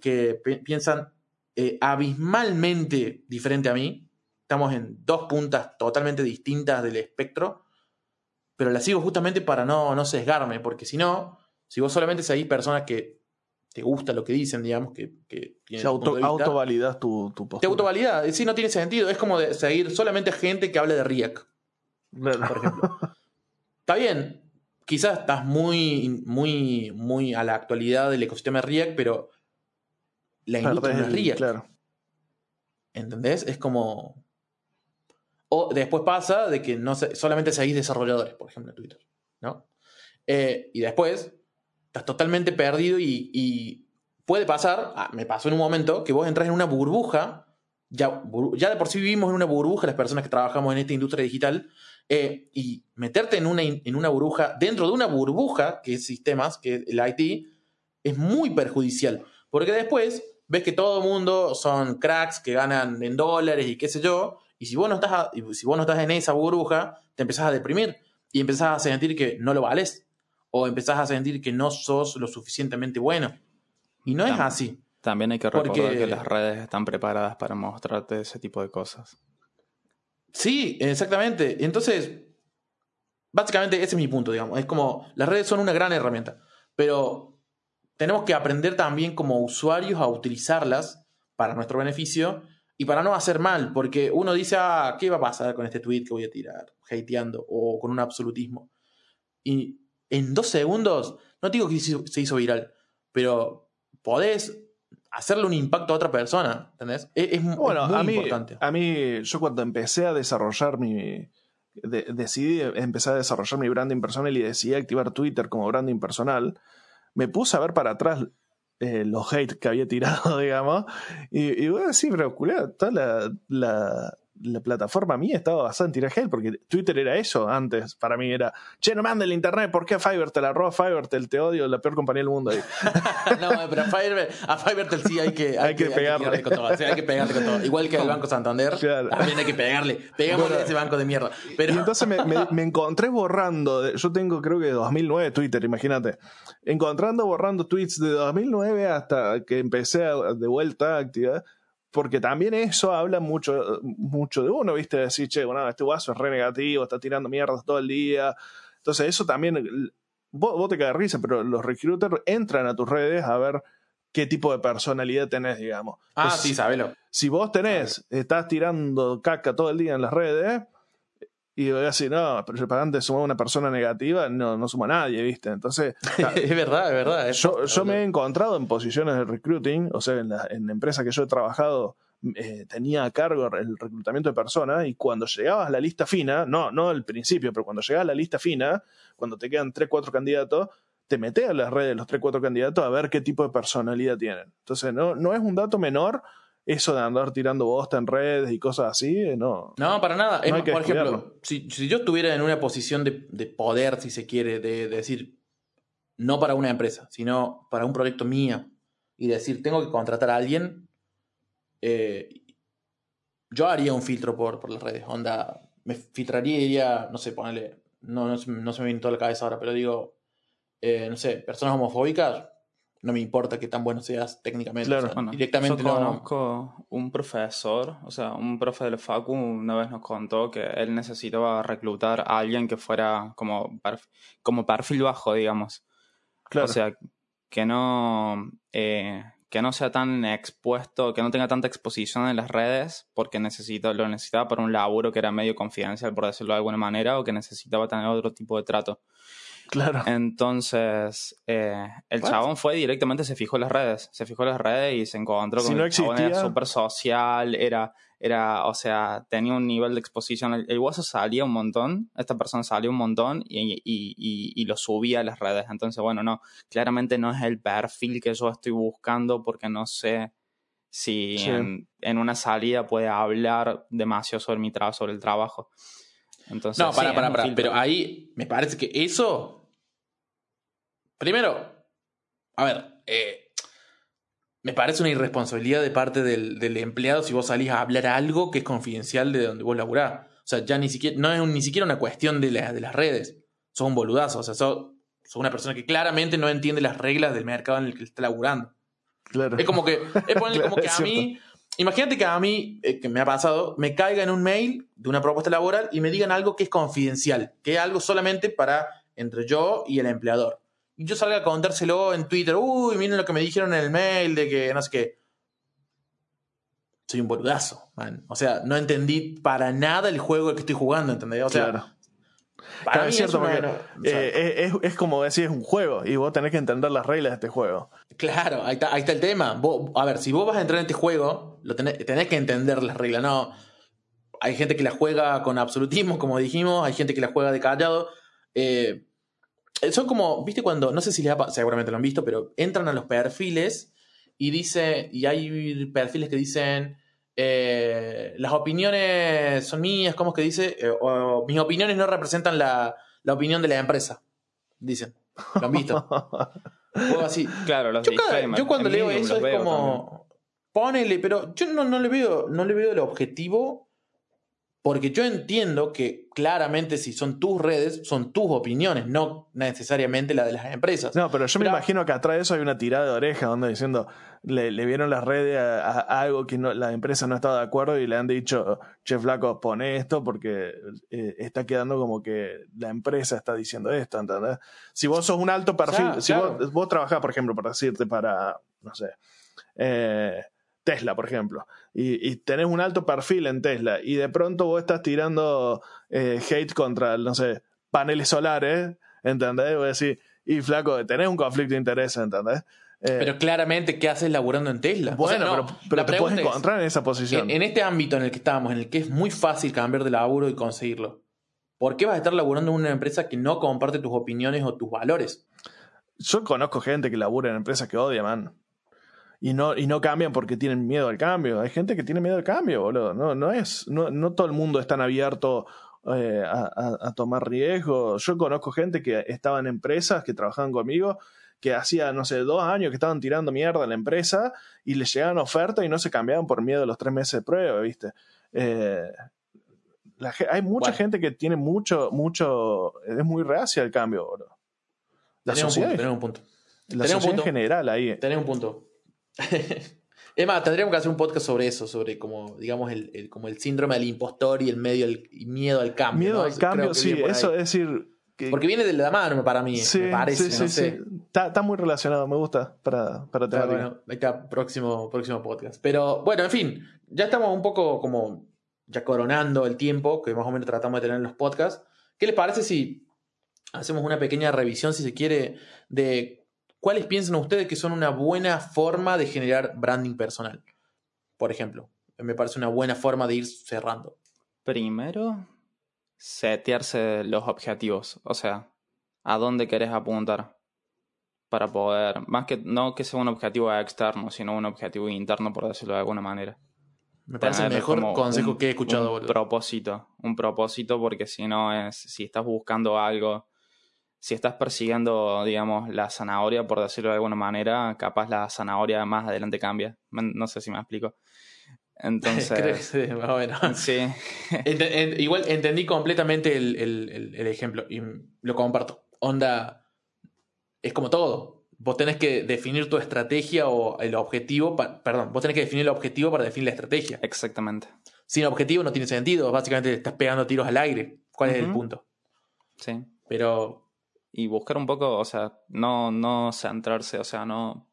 que piensan eh, abismalmente diferente a mí. Estamos en dos puntas totalmente distintas del espectro, pero las sigo justamente para no, no sesgarme, porque si no, si vos solamente seguís personas que te gusta lo que dicen, digamos, que, que tienen auto, autovalidas tu, tu postura. Te autovalidas, sí, no tiene sentido. Es como de seguir solamente gente que hable de React, por ejemplo. Está bien, quizás estás muy, muy, muy a la actualidad del ecosistema de React, pero la industria no es React. Claro. ¿Entendés? Es como. O después pasa de que no solamente seguís desarrolladores, por ejemplo, en Twitter. ¿no? Eh, y después estás totalmente perdido y, puede pasar, ah, me pasó en un momento, que vos entras en una burbuja. Ya, ya de por sí vivimos en una burbuja las personas que trabajamos en esta industria digital, eh, y meterte en una, en una burbuja, dentro de una burbuja, que es sistemas, que es el IT, es muy perjudicial. Porque después ves que todo el mundo son cracks que ganan en dólares y qué sé yo, y si vos no estás, si vos no estás en esa burbuja, te empezás a deprimir y empezás a sentir que no lo vales o empezás a sentir que no sos lo suficientemente bueno. Y no es así. También hay que recordar que las redes están preparadas para mostrarte ese tipo de cosas. Sí, exactamente. Entonces, básicamente ese es mi punto, digamos. Es como, las redes son una gran herramienta, pero tenemos que aprender también como usuarios a utilizarlas para nuestro beneficio y para no hacer mal, porque uno dice, ah, ¿qué va a pasar con este tweet que voy a tirar? Hateando o con un absolutismo. Y en dos segundos, no digo que se hizo viral, pero podés hacerle un impacto a otra persona, ¿entendés? Es, bueno, muy a mí, importante. A mí, yo cuando empecé a desarrollar mi... decidí empezar a desarrollar mi branding personal y decidí activar Twitter como branding personal, me puse a ver para atrás eh, los hate que había tirado, [laughs] digamos, y, y a decir, pero toda la, la plataforma mía estaba basada en hate, porque Twitter era eso antes. Para mí era, che, no manda el internet, ¿por qué a Fivertel? Arroba Fivertel, te odio, la peor compañía del mundo ahí. [laughs] no, pero a, Fivertel, sí hay que, hay, que, pegarle. con todo. hay que pegarle con todo. Igual que al Banco Santander, también hay que pegarle. Pegámosle a ese banco de mierda. Pero... Y entonces me, me, encontré borrando, yo tengo creo que 2009 Twitter, imagínate. Encontrando, borrando tweets de 2009 hasta que empecé de vuelta a actividad porque también eso habla mucho, mucho de uno, ¿viste? Decir, che, bueno, este guaso es re negativo, está tirando mierdas todo el día. Entonces, eso también, vos, te caes risa, pero los recruiters entran a tus redes a ver qué tipo de personalidad tenés, digamos. Ah, sí, sabelo. Si vos tenés, estás tirando caca todo el día en las redes, y voy a decir, no, pero el pagante suma una persona negativa, no, no suma a nadie, ¿viste? Entonces. [laughs] es verdad, es verdad. yo, yo me he encontrado en posiciones de recruiting, o sea, en la, en empresa que yo he trabajado, eh, tenía a cargo el reclutamiento de personas, y cuando llegabas a la lista fina, no, no al principio, pero cuando llegabas a la lista fina, cuando te quedan 3, 4 candidatos, te metes a las redes de los 3, 4 candidatos a ver qué tipo de personalidad tienen. Entonces, no, no es un dato menor eso de andar tirando bosta en redes y cosas así, eh, no. No, para nada. por ejemplo, si, yo estuviera en una posición de, poder, si se quiere, de, decir, no para una empresa, sino para un proyecto mío, y decir, tengo que contratar a alguien, eh, yo haría un filtro por, por las redes. Onda, me filtraría y diría, no sé, ponerle, no, no, se me viene toda la cabeza ahora, pero digo, eh, no sé, personas homofóbicas, no me importa qué tan bueno seas técnicamente. directamente yo conozco un profesor, o sea, un profe del Facu una vez nos contó que él necesitaba reclutar a alguien que fuera como, como perfil bajo, digamos. Claro. O sea, que no, eh, que no sea tan expuesto, que no tenga tanta exposición en las redes, porque necesito, lo necesitaba para un laburo que era medio confidencial, por decirlo de alguna manera, o que necesitaba tener otro tipo de trato. Claro. Entonces, eh, el chabón fue directamente, se fijó en las redes. Se fijó en las redes y se encontró con si no el chabón era súper social, era, era, o sea, tenía un nivel de exposición. El, el guaso salía un montón, esta persona salía un montón y, y, y, y, lo subía a las redes. Entonces, bueno, no, claramente no es el perfil que yo estoy buscando porque no sé si Sí. en, en una salida puede hablar demasiado sobre mi trabajo, sobre el trabajo. Entonces, No, para, para, para. Pero ahí me parece que eso. Primero, a ver, eh, me parece una irresponsabilidad de parte del, del empleado si vos salís a hablar algo que es confidencial de donde vos laburás. O sea, ya ni siquiera, no es un- ni siquiera una cuestión de, la- de las redes. Sos un boludazo. O sea, sos, sos una persona que claramente no entiende las reglas del mercado en el que está laburando. Claro. Es como que, es ponerle Claro, [laughs] como que es a mí, imagínate que a mí, eh, que me ha pasado, me caiga en un mail de una propuesta laboral y me digan algo que es confidencial, que es algo solamente para entre yo y el empleador. Y yo salga a contárselo en Twitter, uy, miren lo que me dijeron en el mail de que no sé qué. Soy un boludazo, man. O sea, no entendí para nada el juego que estoy jugando, ¿entendés? O sea, claro. para mí es cierto, porque sea, eh, es, es como decir, es un juego y vos tenés que entender las reglas de este juego. Claro, ahí está, ahí está el tema. Vos- a ver, si vos vas a entrar en este juego, lo tenés, tenés que entender las reglas, ¿no? Hay gente que la juega con absolutismo, como dijimos, hay gente que la juega de callado. Eh, son como, viste cuando, no sé si les ha seguramente lo han visto, pero entran a los perfiles y dice, y hay perfiles que dicen, eh, las opiniones son mías, ¿cómo es que dice? Eh, o, mis opiniones no representan la, la opinión de la empresa, dicen. ¿Lo han visto? [laughs] Juego así. Claro, los Yo, cada- yo cuando leo eso es como. Ponele, pero yo no, no le veo, no le veo el objetivo. Porque yo entiendo que claramente si son tus redes, son tus opiniones, no necesariamente la de las empresas. No, pero yo me imagino que atrás de eso hay una tirada de oreja donde diciendo, le, le vieron las redes a, a- a algo que no- la empresa no estaba de acuerdo y le han dicho, che flaco, pone esto porque eh, está quedando como que la empresa está diciendo esto, ¿entendés? Si vos sos un alto perfil, Claro, si claro. Vos, vos trabajás, por ejemplo, para decirte, para, no sé, eh, Tesla, por ejemplo, y, y tenés un alto perfil en Tesla y de pronto vos estás tirando eh, hate contra, no sé, paneles solares, ¿entendés? Vos decís, y flaco, tenés un conflicto de interés, ¿entendés? Eh, Pero claramente, ¿qué haces laburando en Tesla? O bueno, sea, no, pero, te puedes es, encontrar en esa posición. en, en este ámbito en el que estamos, en el que es muy fácil cambiar de laburo y conseguirlo, ¿por qué vas a estar laburando en una empresa que no comparte tus opiniones o tus valores? Yo conozco gente que labura en empresas que odia, man. Y no, y no cambian porque tienen miedo al cambio. Hay gente que tiene miedo al cambio, boludo. No, no es, no, no todo el mundo es tan abierto eh, a, tomar riesgos. Yo conozco gente que estaba en empresas que trabajaban conmigo, que hacía, no sé, dos años que estaban tirando mierda a la empresa y les llegaban ofertas y no se cambiaban por miedo a los tres meses de prueba, ¿viste? Eh, la hay mucha Bueno. gente que tiene mucho, mucho, es muy reacia al cambio, boludo. La Tenés un sociedad, punto, tenés un punto. la tenés un sociedad en punto. general ahí. Tenés un punto. Es más, tendríamos que hacer un podcast sobre eso, sobre como, digamos, el, el- como el síndrome del impostor y el medio al- y miedo al cambio. Miedo ¿no? al cambio, sí, eso es decir. que- Porque viene de la mano para mí, sí, me parece, sí, sí, no sí. sé. Está, está muy relacionado, me gusta para, para temática. bueno, ahí está, próximo, próximo podcast. Pero bueno, en fin, ya estamos un poco como ya coronando el tiempo que más o menos tratamos de tener en los podcasts. ¿Qué les parece si hacemos una pequeña revisión, si se quiere, de cuáles piensan ustedes que son una buena forma de generar branding personal? Por ejemplo, me parece una buena forma de ir cerrando. Primero, setearse los objetivos. O sea, a dónde querés apuntar. Para poder, más que no que sea un objetivo externo, sino un objetivo interno, por decirlo de alguna manera. Me parece el mejor consejo un- que he escuchado, Un boludo. propósito. Un propósito, porque si no es, si estás buscando algo, si estás persiguiendo, digamos, la zanahoria, por decirlo de alguna manera, capaz la zanahoria más adelante cambia. No sé si me explico. Entonces, [laughs] Creo que sí, más o menos. [laughs] sí. Ent- en- igual entendí completamente el, el- el- el ejemplo y lo comparto. Onda, es como todo. Vos tenés que definir tu estrategia o el objetivo. perdón, vos tenés que definir el objetivo para definir la estrategia. Exactamente. Sin objetivo no tiene sentido. Básicamente estás pegando tiros al aire. ¿Cuál es el punto? Sí. Pero y buscar un poco, o sea, no, no centrarse, o sea, no,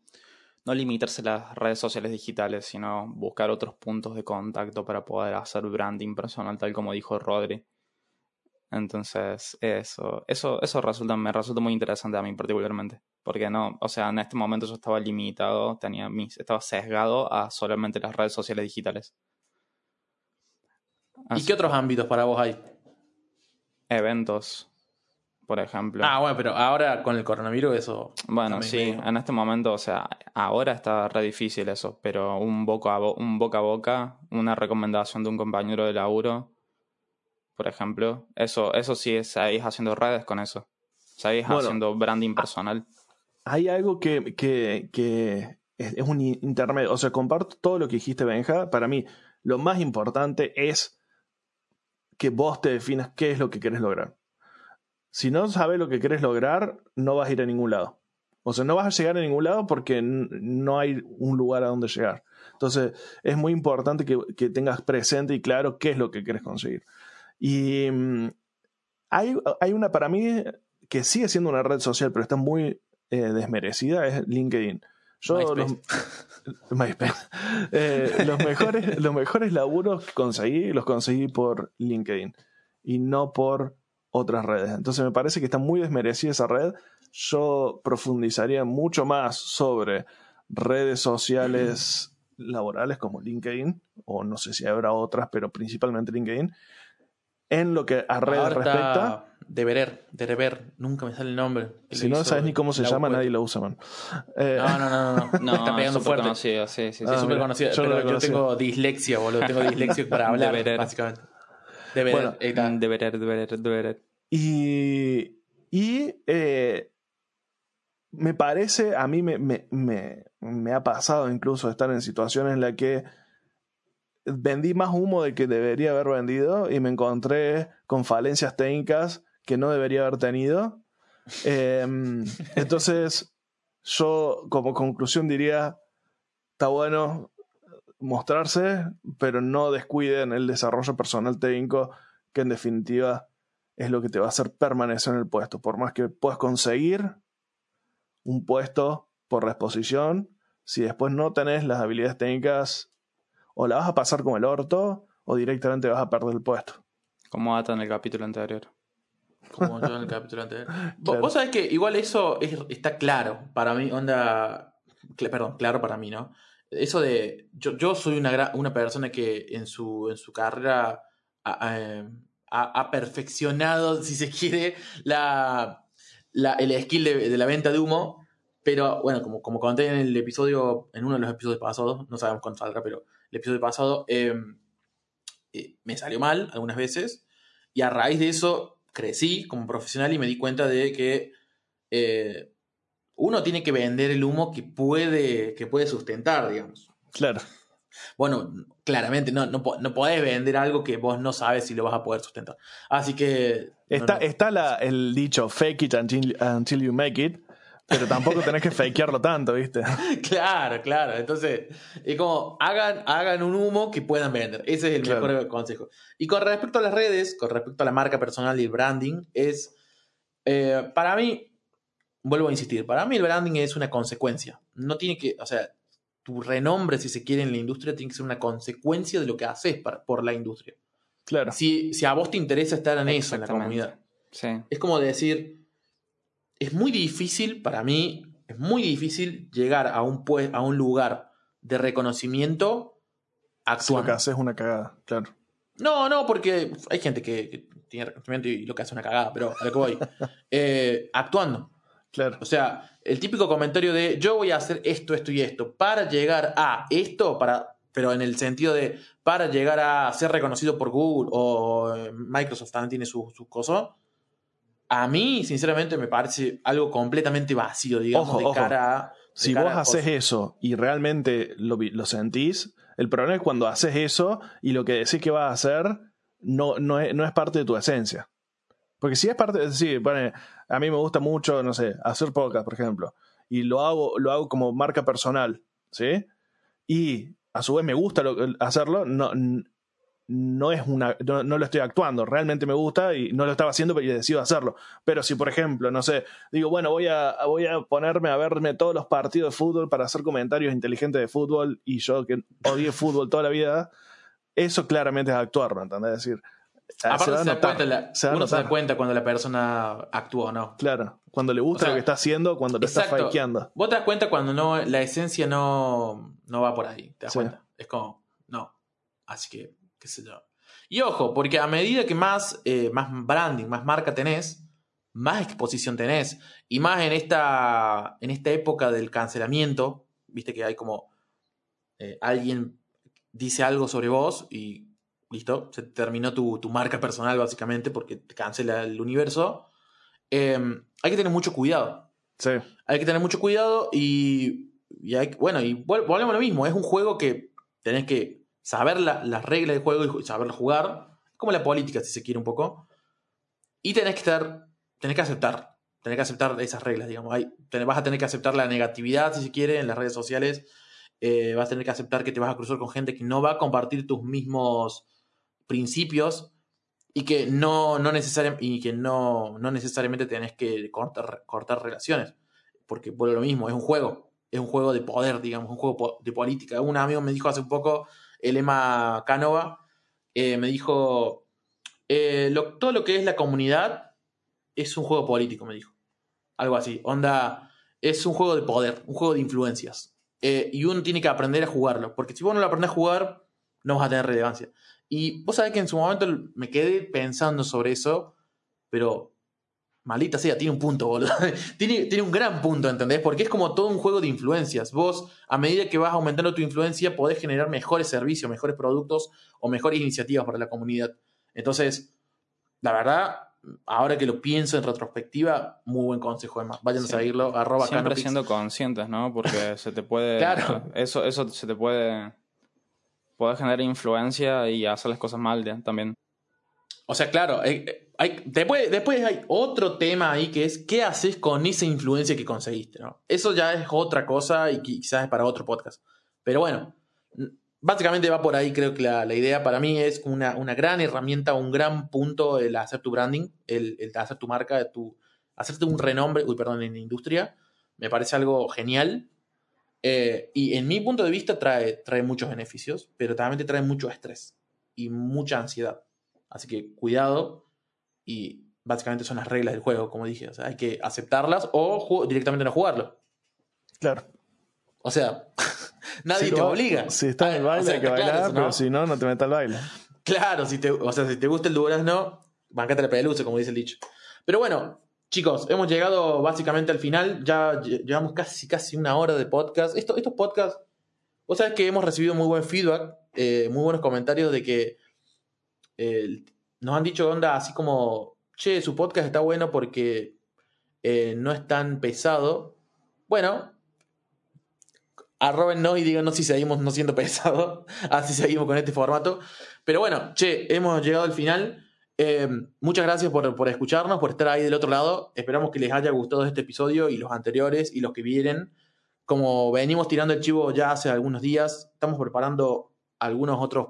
no limitarse a las redes sociales digitales, sino buscar otros puntos de contacto para poder hacer branding personal, tal como dijo Rodri. Entonces, eso, eso, eso resulta, me resulta muy interesante a mí particularmente. Porque no, o sea, en este momento yo estaba limitado, tenía mis, estaba sesgado a solamente las redes sociales digitales. ¿Y qué otros ámbitos para vos hay? Eventos, por ejemplo. Ah, bueno, pero ahora con el coronavirus eso... Bueno, sí, medio- en este momento, o sea, ahora está re difícil eso, pero un boca a, bo- un boca a boca, una recomendación de un compañero de laburo, por ejemplo, eso, eso sí es, seguís haciendo redes con eso. Seguís Bueno, haciendo branding personal. Hay algo que, que, que es, es un intermedio. O sea, comparto todo lo que dijiste, Benja. Para mí, lo más importante es que vos te definas qué es lo que querés lograr. Si no sabes lo que querés lograr, no vas a ir a ningún lado. O sea, no vas a llegar a ningún lado porque no hay un lugar a donde llegar. Entonces, es muy importante que, que tengas presente y claro qué es lo que querés conseguir. Y mm, hay, hay una para mí que sigue siendo una red social, pero está muy eh, desmerecida, es LinkedIn. Yo MySpace. los, MySpace. [laughs] [laughs] Eh, los, mejores, los mejores laburos que conseguí, los conseguí por LinkedIn y no por otras redes. Entonces me parece que está muy desmerecida esa red. Yo profundizaría mucho más sobre redes sociales laborales como LinkedIn, o no sé si habrá otras, pero principalmente LinkedIn, en lo que a redes Ahora respecta. está Deberer, Derever, nunca me sale el nombre. Si no sabes ni cómo se la llama, web. nadie lo usa, man. Eh, No, no, no, no, no. [laughs] No, está pegando súper fuerte. conocido, sí, sí, sí. Ah, es súper mira, conocida. yo pero tengo dislexia, boludo. Tengo [laughs] dislexia para hablar, Deberer. básicamente. Deberer. Bueno, ahí está. Deberer, deberer, deberer. Y, y eh, me parece, a mí me, me, me, me ha pasado incluso estar en situaciones en las que vendí más humo del que debería haber vendido y me encontré con falencias técnicas que no debería haber tenido. Eh, [laughs] entonces, yo como conclusión diría, está bueno mostrarse, pero no descuiden el desarrollo personal técnico, que en definitiva es lo que te va a hacer permanecer en el puesto. Por más que puedas conseguir un puesto por la exposición, si después no tenés las habilidades técnicas, o la vas a pasar como el orto, o directamente vas a perder el puesto. Como Ata en el capítulo anterior. Como yo en el capítulo anterior. [laughs] Vos- Claro. Vos sabés que igual eso es- está claro para mí, onda. cl- perdón, claro para mí, ¿no? Eso de. Yo, yo soy una, una persona que en su, en su carrera ha- ha- perfeccionado, si se quiere, la, el skill de, la venta de humo. Pero bueno, como, como conté en el episodio, en uno de los episodios pasados, no sabemos cuándo saldrá, pero el episodio pasado eh, eh, me salió mal algunas veces. Y a raíz de eso crecí como profesional y me di cuenta de que eh, uno tiene que vender el humo que puede, que puede sustentar, digamos. Claro. Bueno, claramente no, no, no podés vender algo que vos no sabes si lo vas a poder sustentar. Así que... Está, no. está la- el dicho fake it until, until you make it, pero tampoco tenés que fakearlo tanto, ¿viste? [laughs] Claro, claro. Entonces, es como hagan, hagan un humo que puedan vender. Ese es el Claro. mejor consejo. Y con respecto a las redes, con respecto a la marca personal y el branding, es. eh, para mí, vuelvo a insistir, para mí el branding es una consecuencia. No tiene que. O sea, tu renombre, si se quiere, en la industria, tiene que ser una consecuencia de lo que haces para- por la industria. Claro. Si, si a vos te interesa estar en eso, en la comunidad, Sí. es como decir, es muy difícil para mí, es muy difícil llegar a un, a un lugar de reconocimiento Si lo que actuando. haces es una cagada, claro. No, no, porque hay gente que, que tiene reconocimiento y lo que hace es una cagada, pero a lo que voy. [laughs] Eh, actuando. Claro. O sea, el típico comentario de yo voy a hacer esto, esto y esto para llegar a esto, para, pero en el sentido de para llegar a ser reconocido por Google o eh, Microsoft también tiene su, su coso. A mí, sinceramente, me parece algo completamente vacío, digamos, Ojo, de ojo. cara a. Si vos haces cosas. eso y realmente lo, lo sentís, el problema es cuando haces eso y lo que decís que vas a hacer no, no, es, no es parte de tu esencia. Porque si es parte, decir, pone, a mí me gusta mucho, no sé, hacer podcast, por ejemplo, y lo hago, lo hago como marca personal, ¿sí? Y a su vez me gusta lo- hacerlo, no, no es una, no, no lo estoy actuando, realmente me gusta y no lo estaba haciendo, pero decido hacerlo. Pero si, por ejemplo, no sé, digo, bueno, voy a, voy a ponerme a verme todos los partidos de fútbol para hacer comentarios inteligentes de fútbol y yo que odié fútbol toda la vida, eso claramente es actuar, ¿me entendés? Es decir, Aparte, se va a se da notar, cuenta la- se uno se da cuenta cuando la persona actúa o no. Claro, cuando le gusta O sea, lo que está haciendo, cuando lo está fakeando. Vos te das cuenta cuando no, la esencia no, no va por ahí. Te das Sí. cuenta. Es como, no. Así que, qué sé yo. Y ojo, porque a medida que más, eh, más branding, más marca tenés, más exposición tenés. Y más en esta, en esta época del cancelamiento, viste que hay como eh, alguien dice algo sobre vos y listo, se terminó tu, marca personal básicamente porque te cancela el universo. Em, hay que tener mucho cuidado. Sí. Hay que tener mucho cuidado y, hay, bueno, y volvemos a lo mismo, es un juego que tenés que saber las reglas del juego y saber jugar, como la política si se quiere un poco, y tenés que estar, tenés que aceptar, tenés que aceptar esas reglas, digamos, hay, vas a tener que aceptar la negatividad si se quiere en las redes sociales, eh, vas a tener que aceptar que te vas a cruzar con gente que no va a compartir tus mismos principios y que no, no, y que no, no necesariamente tenés que cortar, cortar relaciones, porque por lo mismo, es un juego, es un juego de poder, digamos, un juego de política. Un amigo me dijo hace un poco, el Emma Canova, eh, me dijo, eh, todo lo que es la comunidad es un juego político, me dijo. Algo así, onda, es un juego de poder, un juego de influencias. Eh, y uno tiene que aprender a jugarlo, porque si vos no lo aprendes a jugar, no vas a tener relevancia. Y vos sabés que en su momento me quedé pensando sobre eso, pero Maldita sea, tiene un punto, [laughs] boludo. tiene, tiene un gran punto, ¿entendés? Porque es como todo un juego de influencias. Vos, a medida que vas aumentando tu influencia, podés generar mejores servicios, mejores productos o mejores iniciativas para la comunidad. Entonces, la verdad, ahora que lo pienso en retrospectiva, muy buen consejo, Emma. Vayan a seguirlo, arroba Siempre siendo conscientes, ¿no? Porque se te puede... [laughs] claro. Eso, eso se te puede... Puede generar influencia y hacer las cosas mal también. O sea, claro, eh, hay, después, después hay otro tema ahí que es qué haces con esa influencia que conseguiste, ¿no? Eso ya es otra cosa y quizás es para otro podcast. Pero bueno, básicamente va por ahí, creo que la, idea para mí es una, gran herramienta, un gran punto el hacer tu branding, el, hacer tu marca, tu, hacerte un renombre, uy, perdón, en la industria. Me parece algo genial. Eh, y en mi punto de vista trae, trae muchos beneficios, pero también te trae mucho estrés y mucha ansiedad. Así que cuidado y básicamente son las reglas del juego, como dije. O sea, hay que aceptarlas o directamente no jugarlo. Claro. O sea, [laughs] nadie te obliga. Si está en el baile hay que bailar, pero si no, no te metas al baile. Claro, si te, o sea, si te gusta el durazno, bancate la peluche, como dice el dicho. Pero bueno, chicos, hemos llegado básicamente al final. Ya llevamos casi, casi una hora de podcast. estos podcasts, vos sabés que hemos recibido muy buen feedback, eh, muy buenos comentarios de que nos han dicho onda así como, che, su podcast está bueno porque eh, no es tan pesado. Bueno, arrobennos y díganos si seguimos no siendo [laughs] pesado, así seguimos con este formato. Pero bueno, che, hemos llegado al final. Eh, muchas gracias por, por, escucharnos, por estar ahí del otro lado. Esperamos que les haya gustado este episodio y los anteriores y los que vienen. Como venimos tirando el chivo ya hace algunos días, estamos preparando algunos otros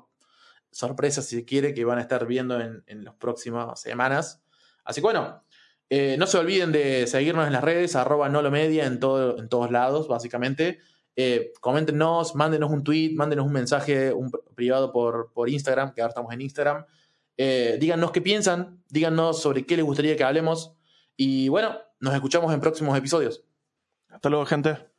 sorpresas, si se quiere, que van a estar viendo en, las próximas semanas. Así que bueno, eh, no se olviden de seguirnos en las redes, arroba nolomedia en, todo, en todos lados, básicamente. Eh, coméntenos, mándenos un tweet, mándenos un mensaje un privado por, por Instagram, que ahora estamos en Instagram. Eh, díganos qué piensan, díganos sobre qué les gustaría que hablemos. Y bueno, nos escuchamos en próximos episodios. Hasta luego, gente.